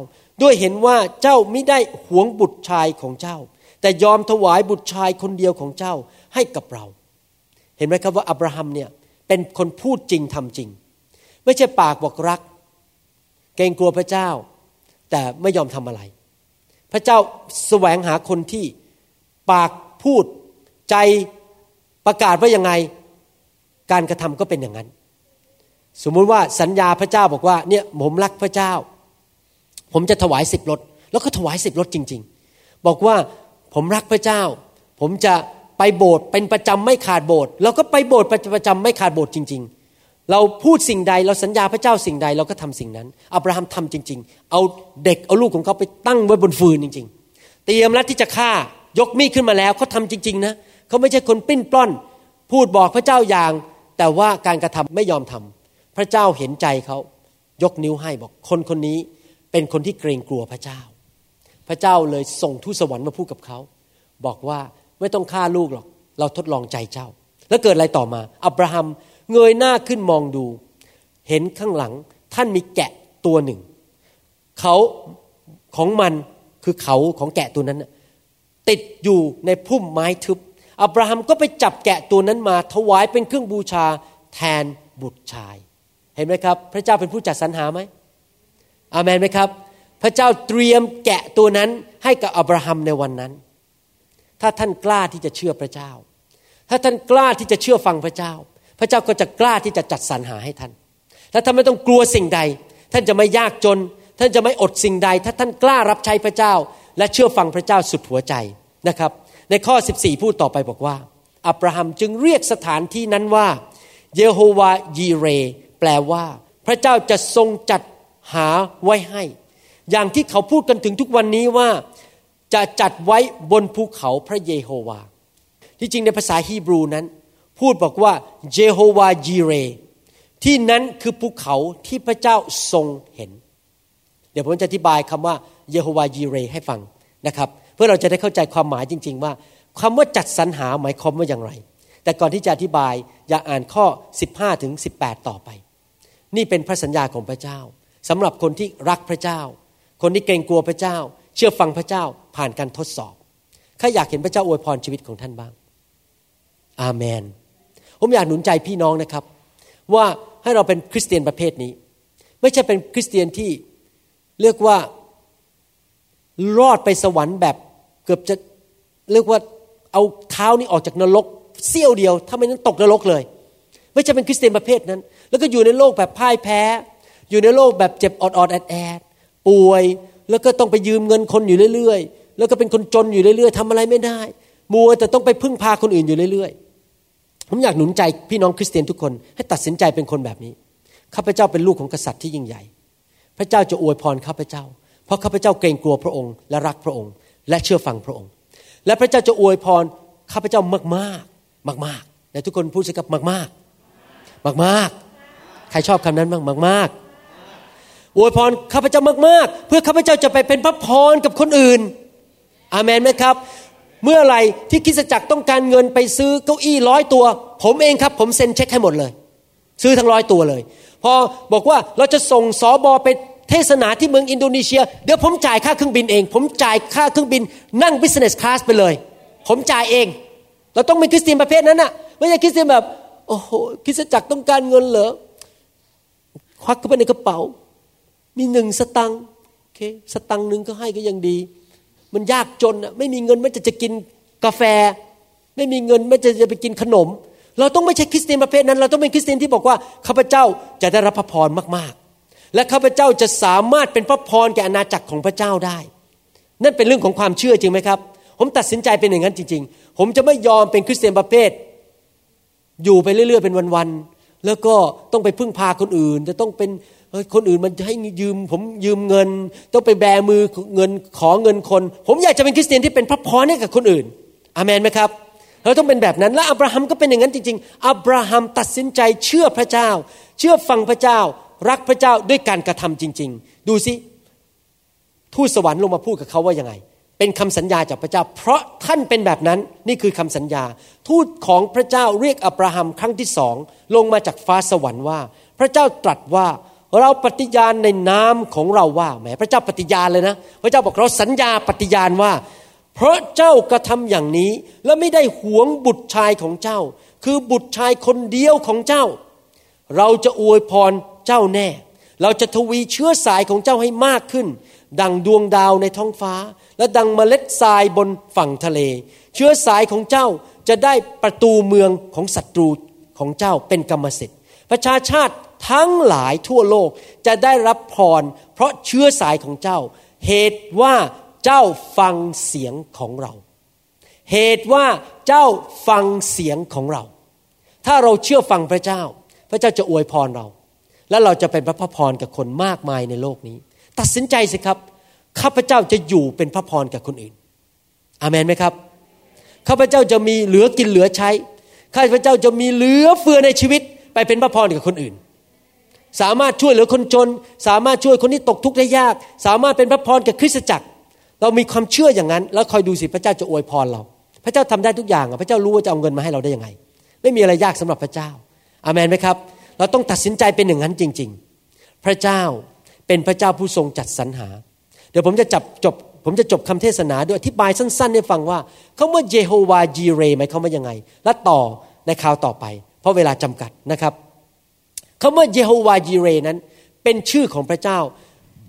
ด้วยเห็นว่าเจ้าไม่ได้หวงบุตรชายของเจ้า แต่ยอมถวายบุตรชายคนเดียวของเจ้าให้กับเรา เห็นไหมครับว่าอับราฮัมเนี่ยเป็นคนพูดจริงทำจริง ไม่ใช่ปากบอกรัก เกรงกลัวพระเจ้า แต่ไม่ยอมทำอะไร พระเจ้าแสวงหาคนที่ปากพูดใจประกาศว่ายังไง การกระทำก็เป็นอย่างนั้น สมมุติว่าสัญญาพระเจ้าบอกว่าเนี่ยผมรักพระเจ้า ผมจะถวายสิบรถ แล้วก็ถวายสิบรถจริง ๆ บอกว่าผมรักพระเจ้า ผมจะไปโบสถ์เป็นประจำไม่ขาดโบสถ์เราก็ไปโบสถ์ประจำไม่ขาดโบสถ์จริง ๆ เราพูดสิ่งใดเราสัญญาพระเจ้าสิ่งใดเราก็ทำสิ่งนั้น อับราฮัมทำจริง ๆ เอาเด็กเอาลูกของเขาไปตั้งไว้บนฟืนจริง ๆ เตรียมแล้วที่จะฆ่ายกมีดขึ้นมาแล้วเขาทาจริง ๆ นะเขาไม่ใช่คนปิ้นปล้อน พูดบอกพระเจ้าอย่าง แต่ว่าการกระทำไม่ยอมทำพระเจ้าเห็นใจเขายกนิ้วให้บอกคนคนนี้เป็นคนที่เกรงกลัวพระเจ้า พระเจ้าเลยส่งทูตสวรรค์มาพูดกับเขา บอกว่าไม่ต้องฆ่าลูกหรอก เราทดลองใจเจ้า แล้วเกิดอะไรต่อมา อับราฮัม เงยหน้าขึ้นมองดู เห็นข้างหลังท่านมีแกะตัวหนึ่ง เขาของมันคือเขาของแกะตัวนั้นติดอยู่ในพุ่มไม้ทึบ อับราฮัมก็ไปจับแกะตัวนั้นมา ถวายเป็นเครื่องบูชาแทนบุตรชาย เห็นไหมครับ พระเจ้าเป็นผู้จัดสรรหาไหมอามันไหมครับ พระเจ้าเตรียมแกะตัวนั้นให้กับอับราฮัมในวันนั้น ถ้าท่านกล้าที่จะเชื่อพระเจ้า ถ้าท่านกล้าที่จะเชื่อฟังพระเจ้า พระเจ้าก็จะกล้าที่จะจัดสรรหาให้ท่านถ้าท่านไม่ต้องกลัวสิ่งใด ท่านจะไม่ยากจน ท่านจะไม่อดสิ่งใด ถ้าท่านกล้ารับใช้พระเจ้า และเชื่อฟังพระเจ้าสุดหัวใจนะครับ ในข้อ 14 พูดต่อไปบอกว่า อับราฮัมจึงเรียกสถานที่นั้นว่า เยโฮวายีเร แปลว่า พระเจ้าจะทรงจัดหาไว้ให้ อย่างที่เขาพูดกันถึงทุกวันนี้ว่า จะจัดไว้บนภูเขาพระเยโฮวา ที่จริงในภาษาฮีบรูนั้น พูดบอกว่าเยโฮวาจีเร ที่นั้นคือภูเขาที่พระเจ้าทรงเห็น เดี๋ยวผมจะอธิบายคำว่าเยโฮวาจีเรให้ฟังนะครับ เพื่อเราจะได้เข้าใจความหมายจริง ๆ ว่าคำว่าจัดสรรหาหมายความว่าอย่างไร แต่ก่อนที่จะอธิบายอย่าอ่านข้อ 15ถึง18 ต่อไป นี่เป็นพระสัญญาของพระเจ้าสำหรับคนที่รักพระเจ้า คนที่เกรงกลัวพระเจ้า เชื่อฟังพระเจ้าผ่านการทดสอบข้าอยากเห็นพระเจ้าอวยพรชีวิตของท่านบ้าง อาเมน ผมอยากหนุนใจพี่น้องนะครับ ว่าให้เราเป็นคริสเตียนประเภทนี้ ไม่ใช่เป็นคริสเตียนที่เรียกว่ารอดไปสวรรค์แบบเกือบจะเรียกว่าเอาเท้านี่ออกจากนรกเสี้ยวเดียว ถ้าไม่นั้นตกนรกเลย ไม่ใช่เป็นคริสเตียนประเภทนั้น แล้วก็อยู่ในโลกแบบพ่ายแพ้ อยู่ในโลกแบบเจ็บอดอดแอดแอดป่วยแล้วก็ต้องไปยืมเงินคนอยู่เรื่อย ๆ แล้วก็เป็นคนจนอยู่เรื่อย ๆทำอะไรไม่ได้ มัวแต่ต้องไปพึ่งพาคนอื่นอยู่เรื่อย ๆ ผมอยากหนุนใจพี่น้องคริสเตียนทุกคนให้ตัดสินใจเป็นคนแบบนี้ข้าพเจ้าเป็นลูกของกษัตริย์ที่ยิ่งใหญ่ พระเจ้าจะอวยพรข้าพเจ้า เพราะข้าพเจ้าเกรงกลัวพระองค์และรักพระองค์ และเชื่อฟังพระองค์ และพระเจ้าจะอวยพรข้าพเจ้ามากมากมากมากๆแต่ทุกคนพูดสิครับมากมากมากมากใครชอบคำนั้นบ้างมากมากอวยพรข้าพเจ้ามากๆเพื่อข้าพเจ้าจะไปเป็นพระพรกับคนอื่น อามันไหมครับ เมื่อไรที่คิสจักรต้องการเงินไปซื้อเก้าอี้ร้อยตัว ผมเองครับ ผมเซ็นเช็คให้หมดเลย ซื้อทั้งร้อยตัวเลย พอบอกว่าเราจะส่งสอบอไปเทศนาที่เมืองอินโดนีเซีย เดี๋ยวผมจ่ายค่าเครื่องบินเอง ผมจ่ายค่าเครื่องบิน นั่ง business class ไปเลย ผมจ่ายเอง เราต้องเป็นคริสเตียนประเภทนั้นน่ะไม่ใช่คริสเตียนแบบโอ้โหคริสจักรต้องการเงินเหรอควักเข้าไปในกระเป๋า มีหนึ่งสตังค์โอเคสตังค์หนึ่งก็ให้ก็ยังดี มันยากจนไม่มีเงินไม่จะจะกินกาแฟ ไม่มีเงินไม่จะจะไปกินขนม เราต้องไม่ใช่คริสเตียนประเภทนั้น เราต้องเป็นคริสเตียนที่บอกว่าข้าพเจ้าจะได้รับพระพรมากๆ และข้าพเจ้าจะสามารถเป็นพระพรแก่อาณาจักรของพระเจ้าได้ นั่นเป็นเรื่องของความเชื่อจริงไหมครับ ผมตัดสินใจเป็นอย่างนั้นจริง ๆ ผมจะไม่ยอมเป็นคริสเตียนประเภท อยู่ไปเรื่อย ๆ เป็นวันๆแล้วก็ต้องไปพึ่งพาคนอื่น จะต้องเป็น คนอื่นมันให้ยืมผมยืมเงิน ต้องไปแบมือเงินขอเงินคน ผมอยากจะเป็นคริสเตียนที่เป็นพระพรให้กับคนอื่นอามนไหมครับเราต้องเป็นแบบนั้นและอับราฮัมก็เป็นอย่างนั้นจริงๆอับราฮัมตัดสินใจเชื่อพระเจ้า เชื่อฟังพระเจ้า รักพระเจ้าด้วยการกระทำจริง ๆ ดูสิทูตสวรรค์ลงมาพูดกับเขาว่ายังไง เป็นคำสัญญาจากพระเจ้า เพราะท่านเป็นแบบนั้นนี่คือคำสัญญา ทูตของพระเจ้าเรียกอับราฮัมครั้งที่สองลงมาจากฟ้าสวรรค์ว่า พระเจ้าตรัสว่า เราปฏิญาณในนามของเราว่าแหมพระเจ้าปฏิญาณเลยนะ พระเจ้าบอกเราสัญญาปฏิญาณว่า เพราะเจ้ากระทำอย่างนี้ และไม่ได้หวงบุตรชายของเจ้า คือบุตรชายคนเดียวของเจ้า เราจะอวยพรเจ้าแน่ เราจะทวีเชื้อสายของเจ้าให้มากขึ้น ดังดวงดาวในท้องฟ้า และดังเมล็ดทรายบนฝั่งทะเล เชื้อสายของเจ้าจะได้ประตูเมืองของศัตรูของเจ้าเป็นกรรมสิทธิ์ประชาชาติ ทั้งหลายทั่วโลกจะได้รับพร เพราะเชื้อสายของเจ้า เหตุว่าเจ้าฟังเสียงของเรา เหตุว่าเจ้าฟังเสียงของเรา ถ้าเราเชื่อฟังพระเจ้า พระเจ้าจะอวยพรเรา และเราจะเป็นพระพรกับคนมากมายในโลกนี้ ตัดสินใจสิครับข้าพเจ้าจะอยู่เป็นพระพรกับคนอื่น อามนไหมครับข้าพเจ้าจะมีเหลือกินเหลือใช้ข้าพเจ้าจะมีเหลือเฟือในชีวิตไปเป็นพระพรกับคนอื่น สามารถช่วยเหลือคนจน สามารถช่วยคนที่ตกทุกข์ได้ยาก สามารถเป็นพระพรกับคริสตจักร เรามีความเชื่ออย่างนั้น แล้วคอยดูสิพระเจ้าจะอวยพรเรา พระเจ้าทำได้ทุกอย่างพระเจ้ารู้ว่าจะเอาเงินมาให้เราได้ยังไง ไม่มีอะไรยากสำหรับพระเจ้าอามันไหมครับ เราต้องตัดสินใจเป็นอย่างนั้นจริง ๆ พระเจ้าเป็นพระเจ้าผู้ทรงจัดสรรหา เดี๋ยวผมจะจับจบ ผมจะจบคำเทศนาด้วยอธิบายสั้นๆให้ฟังว่าคาว่าเยโฮวาจีเรหมายความว่ายังไง และต่อในคราวต่อไป เพราะเวลาจำกัดนะครับ คาว่าเยโฮวาจีเรนั้น เป็นชื่อของพระเจ้า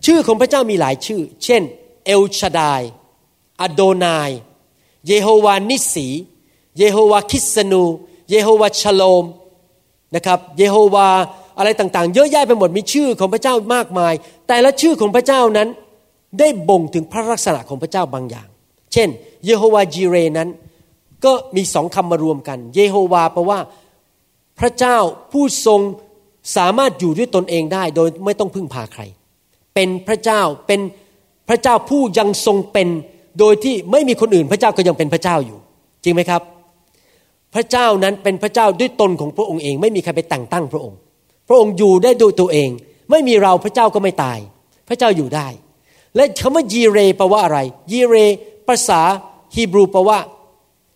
ชื่อของพระเจ้ามีหลายชื่อ เช่น เอลชาดายอโดนาย เยโฮวานิสีเยโฮวาคิสนู เยโฮวาชโลมนะครับ เยโฮวาอะไรต่างๆ เยอะแยะไปหมดมีชื่อของพระเจ้ามากมาย แต่ละชื่อของพระเจ้านั้นได้บ่งถึงพระลักษณะของพระเจ้าบางอย่าง เช่น เยโฮวาจีเรนั้น ก็มีสองคำมารวมกัน เยโฮวาแปลว่า พระเจ้าผู้ทรง สามารถอยู่ด้วยตนเองได้โดยไม่ต้องพึ่งพาใคร เป็นพระเจ้าเป็นพระเจ้าผู้ยังทรงเป็น โดยที่ไม่มีคนอื่น พระเจ้าก็ยังเป็นพระเจ้าอยู่ จริงไหมครับ พระเจ้านั้นเป็นพระเจ้าด้วยตนของพระองค์เอง ไม่มีใครไปแต่งตั้งพระองค์ พระองค์อยู่ได้โดยตัวเอง ไม่มีเราพระเจ้าก็ไม่ตาย พระเจ้าอยู่ได้ และคำว่ายีเรแปลว่าอะไร ยีเรภาษาฮีบรูแปลว่า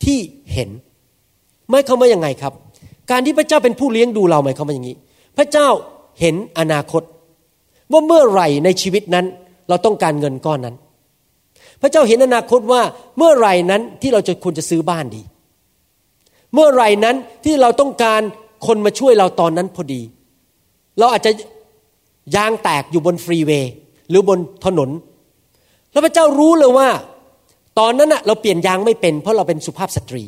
ที่เห็นหมายความว่ายังไงครับ การที่พระเจ้าเป็นผู้เลี้ยงดูเราหมายความว่าอย่างนี้ พระเจ้าเห็นอนาคต ว่าเมื่อไหร่ในชีวิตนั้นเราต้องการเงินก้อนนั้น พระเจ้าเห็นอนาคตว่าเมื่อไหร่นั้นที่เราจะควรจะซื้อบ้านดี เมื่อไหร่นั้นที่เราต้องการคนมาช่วยเราตอนนั้นพอดี เราอาจจะยางแตกอยู่บนฟรีเวย์หรือบนถนน แล้วพระเจ้ารู้เลยว่า ตอนนั้นเราเปลี่ยนยางไม่เป็น เพราะเราเป็นสุภาพสตรี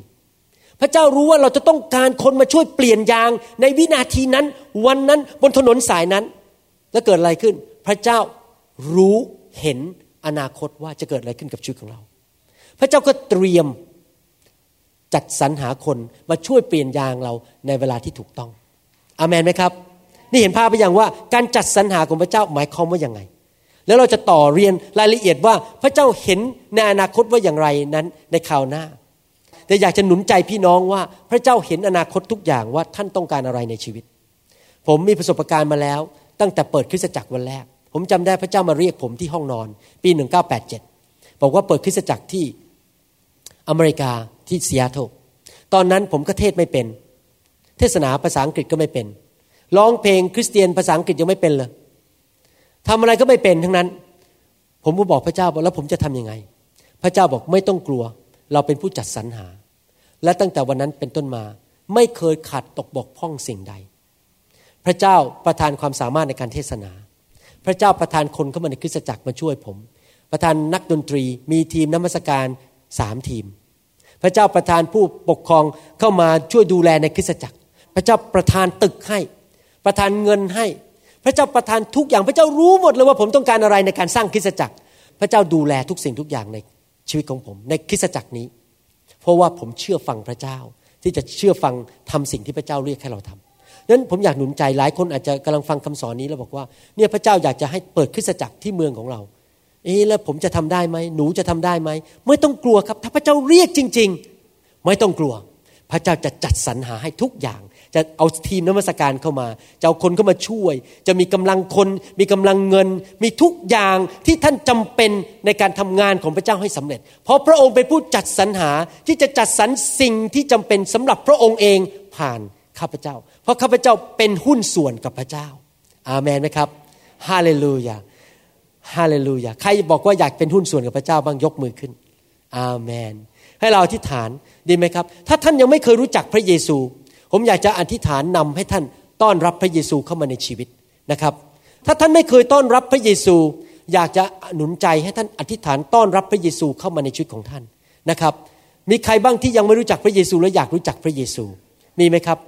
พระเจ้ารู้ว่าเราจะต้องการคนมาช่วยเปลี่ยนยางในวินาทีนั้น วันนั้นบนถนนสายนั้น แล้วเกิดอะไรขึ้น พระเจ้ารู้เห็นอนาคตว่าจะเกิดอะไรขึ้นกับชีวิตของเรา พระเจ้าก็เตรียมจัดสรรหาคนมาช่วยเปลี่ยนยางเราในเวลาที่ถูกต้อง อามนไหมครับ นี่เห็นภาพไปอย่างว่าการจัดสรรหาของพระเจ้าหมายความว่าอย่างไง แล้วเราจะต่อเรียนรายละเอียดว่าพระเจ้าเห็นในอนาคตว่าอย่างไรนั้นในคราวหน้า แต่อยากจะหนุนใจพี่น้องว่าพระเจ้าเห็นอนาคตทุกอย่างว่าท่านต้องการอะไรในชีวิต ผมมีประสบการณ์มาแล้ว ตั้งแต่เปิดคริสตจักรวันแรก ผมจำได้พระเจ้ามาเรียกผมที่ห้องนอน ปี 1987 บอกว่าเปิดคริสตจักรที่อเมริกาที่ซีแอตเทิลตอนนั้นผมก็เทศน์ไม่เป็น เทศนาภาษาอังกฤษก็ไม่เป็นร้องเพลงคริสเตียนภาษาอังกฤษยังไม่เป็นเลยทำอะไรก็ไม่เป็นทั้งนั้น ผมก็บอกพระเจ้าบอกแล้วผมจะทํำยังไง พระเจ้าบอกไม่ต้องกลัว เราเป็นผู้จัดสรรหา และตั้งแต่วันนั้นเป็นต้นมา ไม่เคยขาดตกบกพร่องสิ่งใด พระเจ้าประทานความสามารถในการเทศนา พระเจ้าประทานคนเข้ามาในคริสตจักรมาช่วยผม ประทานนักดนตรีมีทีมน้ำมศการสามทีม พระเจ้าประทานผู้ปกครองเข้ามาช่วยดูแลในคริสตจักร พระเจ้าประทานตึกให้ ประทานเงินให้ พระเจ้าประทานทุกอย่าง พระเจ้ารู้หมดเลยว่าผมต้องการอะไรในการสร้างคริสตจักร พระเจ้าดูแลทุกสิ่งทุกอย่างใน ชีวิตของผมในคริสตจักรนี้ เพราะว่าผมเชื่อฟังพระเจ้า ที่จะเชื่อฟังทำสิ่งที่พระเจ้าเรียกให้เราทำนั้นผมอยากหนุนใจหลายคนอาจจะกำลังฟังคำสอนนี้แล้วบอกว่าเนี่ยพระเจ้าอยากจะให้เปิดคริสตจักรที่เมืองของเรา เอ๊แล้วผมจะทำได้ไหมหนูจะทำได้ไหมไม่ต้องกลัวครับ ถ้าพระเจ้าเรียกจริง ๆ ไม่ต้องกลัว พระเจ้าจะจัดสรรหาให้ทุกอย่าง จะเอาทีมนมัสการเข้ามา จะเอาคนเข้ามาช่วย จะมีกำลังคน มีกำลังเงิน มีทุกอย่างที่ท่านจำเป็นในการทำงานของพระเจ้าให้สำเร็จ เพราะพระองค์เป็นผู้จัดสรรหาที่จะจัดสรรสิ่งที่จำเป็นสำหรับพระองค์เองผ่านข้าพเจ้า เพราะข้าพเจ้าเป็นหุ้นส่วนกับพระเจ้า อาเมนไหมครับฮาเลลูยาฮาเลลูยาใครบอกว่าอยากเป็นหุ้นส่วนกับพระเจ้าบ้างยกมือขึ้น อาเมน ให้เราอธิษฐานดีไหมครับ ถ้าท่านยังไม่เคยรู้จักพระเยซู ผมอยากจะอธิษฐานนำให้ท่านต้อนรับพระเยซูเข้ามาในชีวิตนะครับ ถ้าท่านไม่เคยต้อนรับพระเยซู อยากจะหนุนใจให้ท่านอธิษฐานต้อนรับพระเยซูเข้ามาในชีวิตของท่านนะครับ มีใครบ้างที่ยังไม่รู้จักพระเยซูและอยากรู้จักพระเยซู มีไหมครับ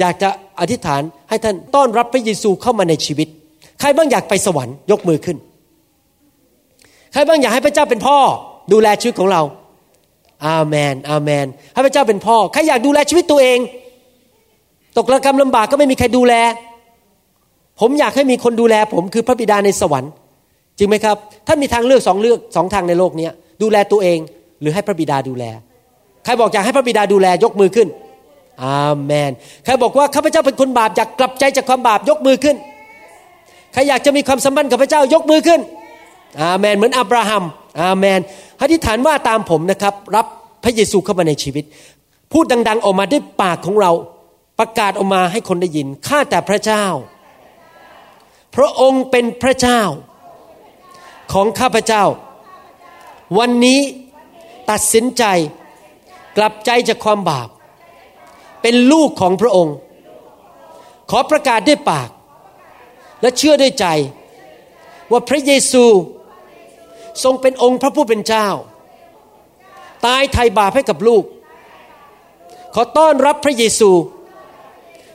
อยากจะอธิษฐานให้ท่านต้อนรับพระเยซูเข้ามาในชีวิต ใครบ้างอยากไปสวรรค์ยกมือขึ้น ใครบ้างอยากให้พระเจ้าเป็นพ่อดูแลชีวิตของเรา อาเมน อาเมนให้พระเจ้าเป็นพ่อ ใครอยากดูแลชีวิตตัวเอง ตกระกรรมลำบากก็ไม่มีใครดูแล ผมอยากให้มีคนดูแล ผมคือพระบิดาในสวรรค์ จริงไหมครับ ท่านมีทางเลือกสองเลือกสองทางในโลกนี้ดูแลตัวเองหรือให้พระบิดาดูแล ใครบอกอยากให้พระบิดาดูแลยกมือขึ้น อาเมน ใครบอกว่าข้าพเจ้าเป็นคนบาปอยากกลับใจจากความบาปยกมือขึ้น ใครอยากจะมีความสัมพันธ์กับพระเจ้ายกมือขึ้น อาเมน เหมือนอับราฮัม อาเมนอธิษฐานว่าตามผมนะครับ รับพระเยซูเข้ามาในชีวิต พูดดัง ๆ ออกมาด้วยปากของเราประกาศออกมาให้คนได้ยิน ข้าแต่พระเจ้า พระองค์เป็นพระเจ้า ของข้าพเจ้า วันนี้ตัดสินใจกลับใจจากความบาป เป็นลูกของพระองค์ ขอประกาศด้วยปาก และเชื่อด้วยใจ ว่าพระเยซู ทรงเป็นองค์พระผู้เป็นเจ้า ตายไถ่บาปให้กับลูก ขอต้อนรับพระเยซู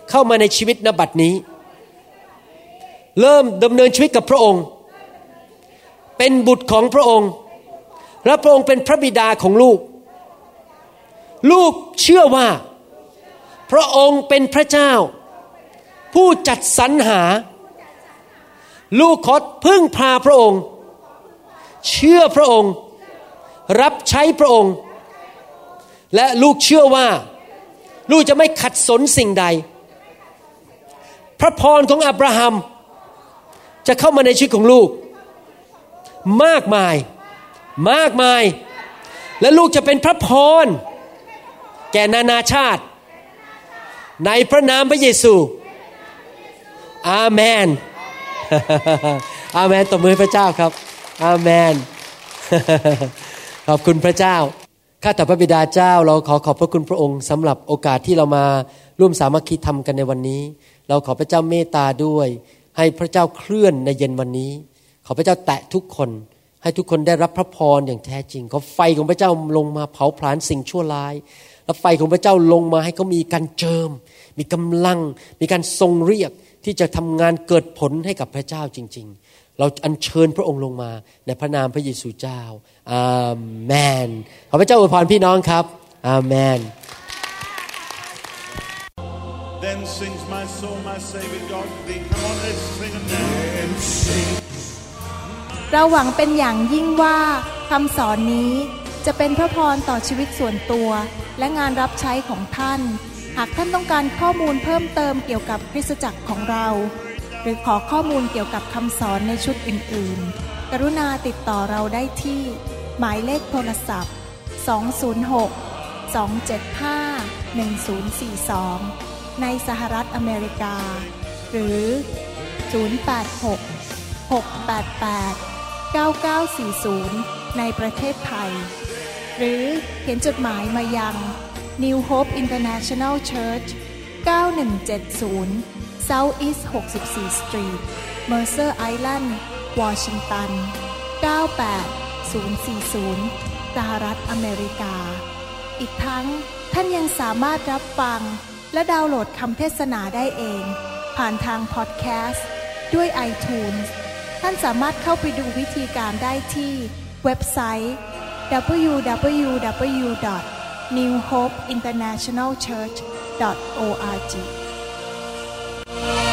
เข้ามาในชีวิตนบัดนี้ เริ่มดำเนินชีวิตกับพระองค์ เป็นบุตรของพระองค์ และพระองค์เป็นพระบิดาของลูก ลูกเชื่อว่า พระองค์เป็นพระเจ้า ผู้จัดสรรหา ลูกขอพึ่งพาพระองค์ เชื่อพระองค์ รับใช้พระองค์ และลูกเชื่อว่า ลูกจะไม่ขัดสนสิ่งใด พระพรของอับราฮัม จะเข้ามาในชีวิตของลูก มากมาย มากมาย และลูกจะเป็นพระพร แก่นานาชาติ ในพระนามพระเยซู อาเมนอาเมนตบมือพระเจ้าครับ อาเมน ขอบคุณพระเจ้า ข้าแต่พระบิดาเจ้า เราขอขอบพระคุณพระองค์สำหรับโอกาสที่เรามาร่วมสามัคคีธรรมกันในวันนี้ เราขอพระเจ้าเมตตาด้วย ให้พระเจ้าเคลื่อนในเย็นวันนี้ ขอพระเจ้าแตะทุกคน ให้ทุกคนได้รับพระพรอย่างแท้จริง ขอไฟของพระเจ้าลงมาเผาผลาญสิ่งชั่วร้าย และไฟของพระเจ้าลงมาให้เขามีการเจิม มีกำลัง มีการทรงเรียกที่จะทำงานเกิดผลให้กับพระเจ้าจริง ๆ เราอัญเชิญพระองค์ลงมา ในพระนามพระเยซูเจ้าอาเมน ขอพระเจ้าอวยพรพี่น้องครับอาเมน Then sings my soul, my Savior God to thee. Come on, let's sing it now. And sing. เราหวังเป็นอย่างยิ่งว่าคำสอนนี้จะเป็นพระพรต่อชีวิตส่วนตัว และงานรับใช้ของท่าน หากท่านต้องการข้อมูลเพิ่มเติมเกี่ยวกับคริสตจักรของเรา หรือขอข้อมูลเกี่ยวกับคำสอนในชุดอื่น ๆ กรุณาติดต่อเราได้ที่ หมายเลขโทรศัพท์ 206 275 1042 ในสหรัฐอเมริกา หรือ 086 688 9940 ในประเทศไทย หรือเขียนจดหมายมายัง New Hope International Church 9170 South East 64 Street Mercer Island Washington 98040 สหรัฐอเมริกา อีกทั้งท่านยังสามารถรับฟัง และดาวน์โหลดคำเทศนาได้เอง ผ่านทางพอดแคสต์ ด้วย iTunes ท่านสามารถเข้าไปดูวิธีการได้ที่เว็บไซต์ www.newhopeinternationalchurch.org Bye.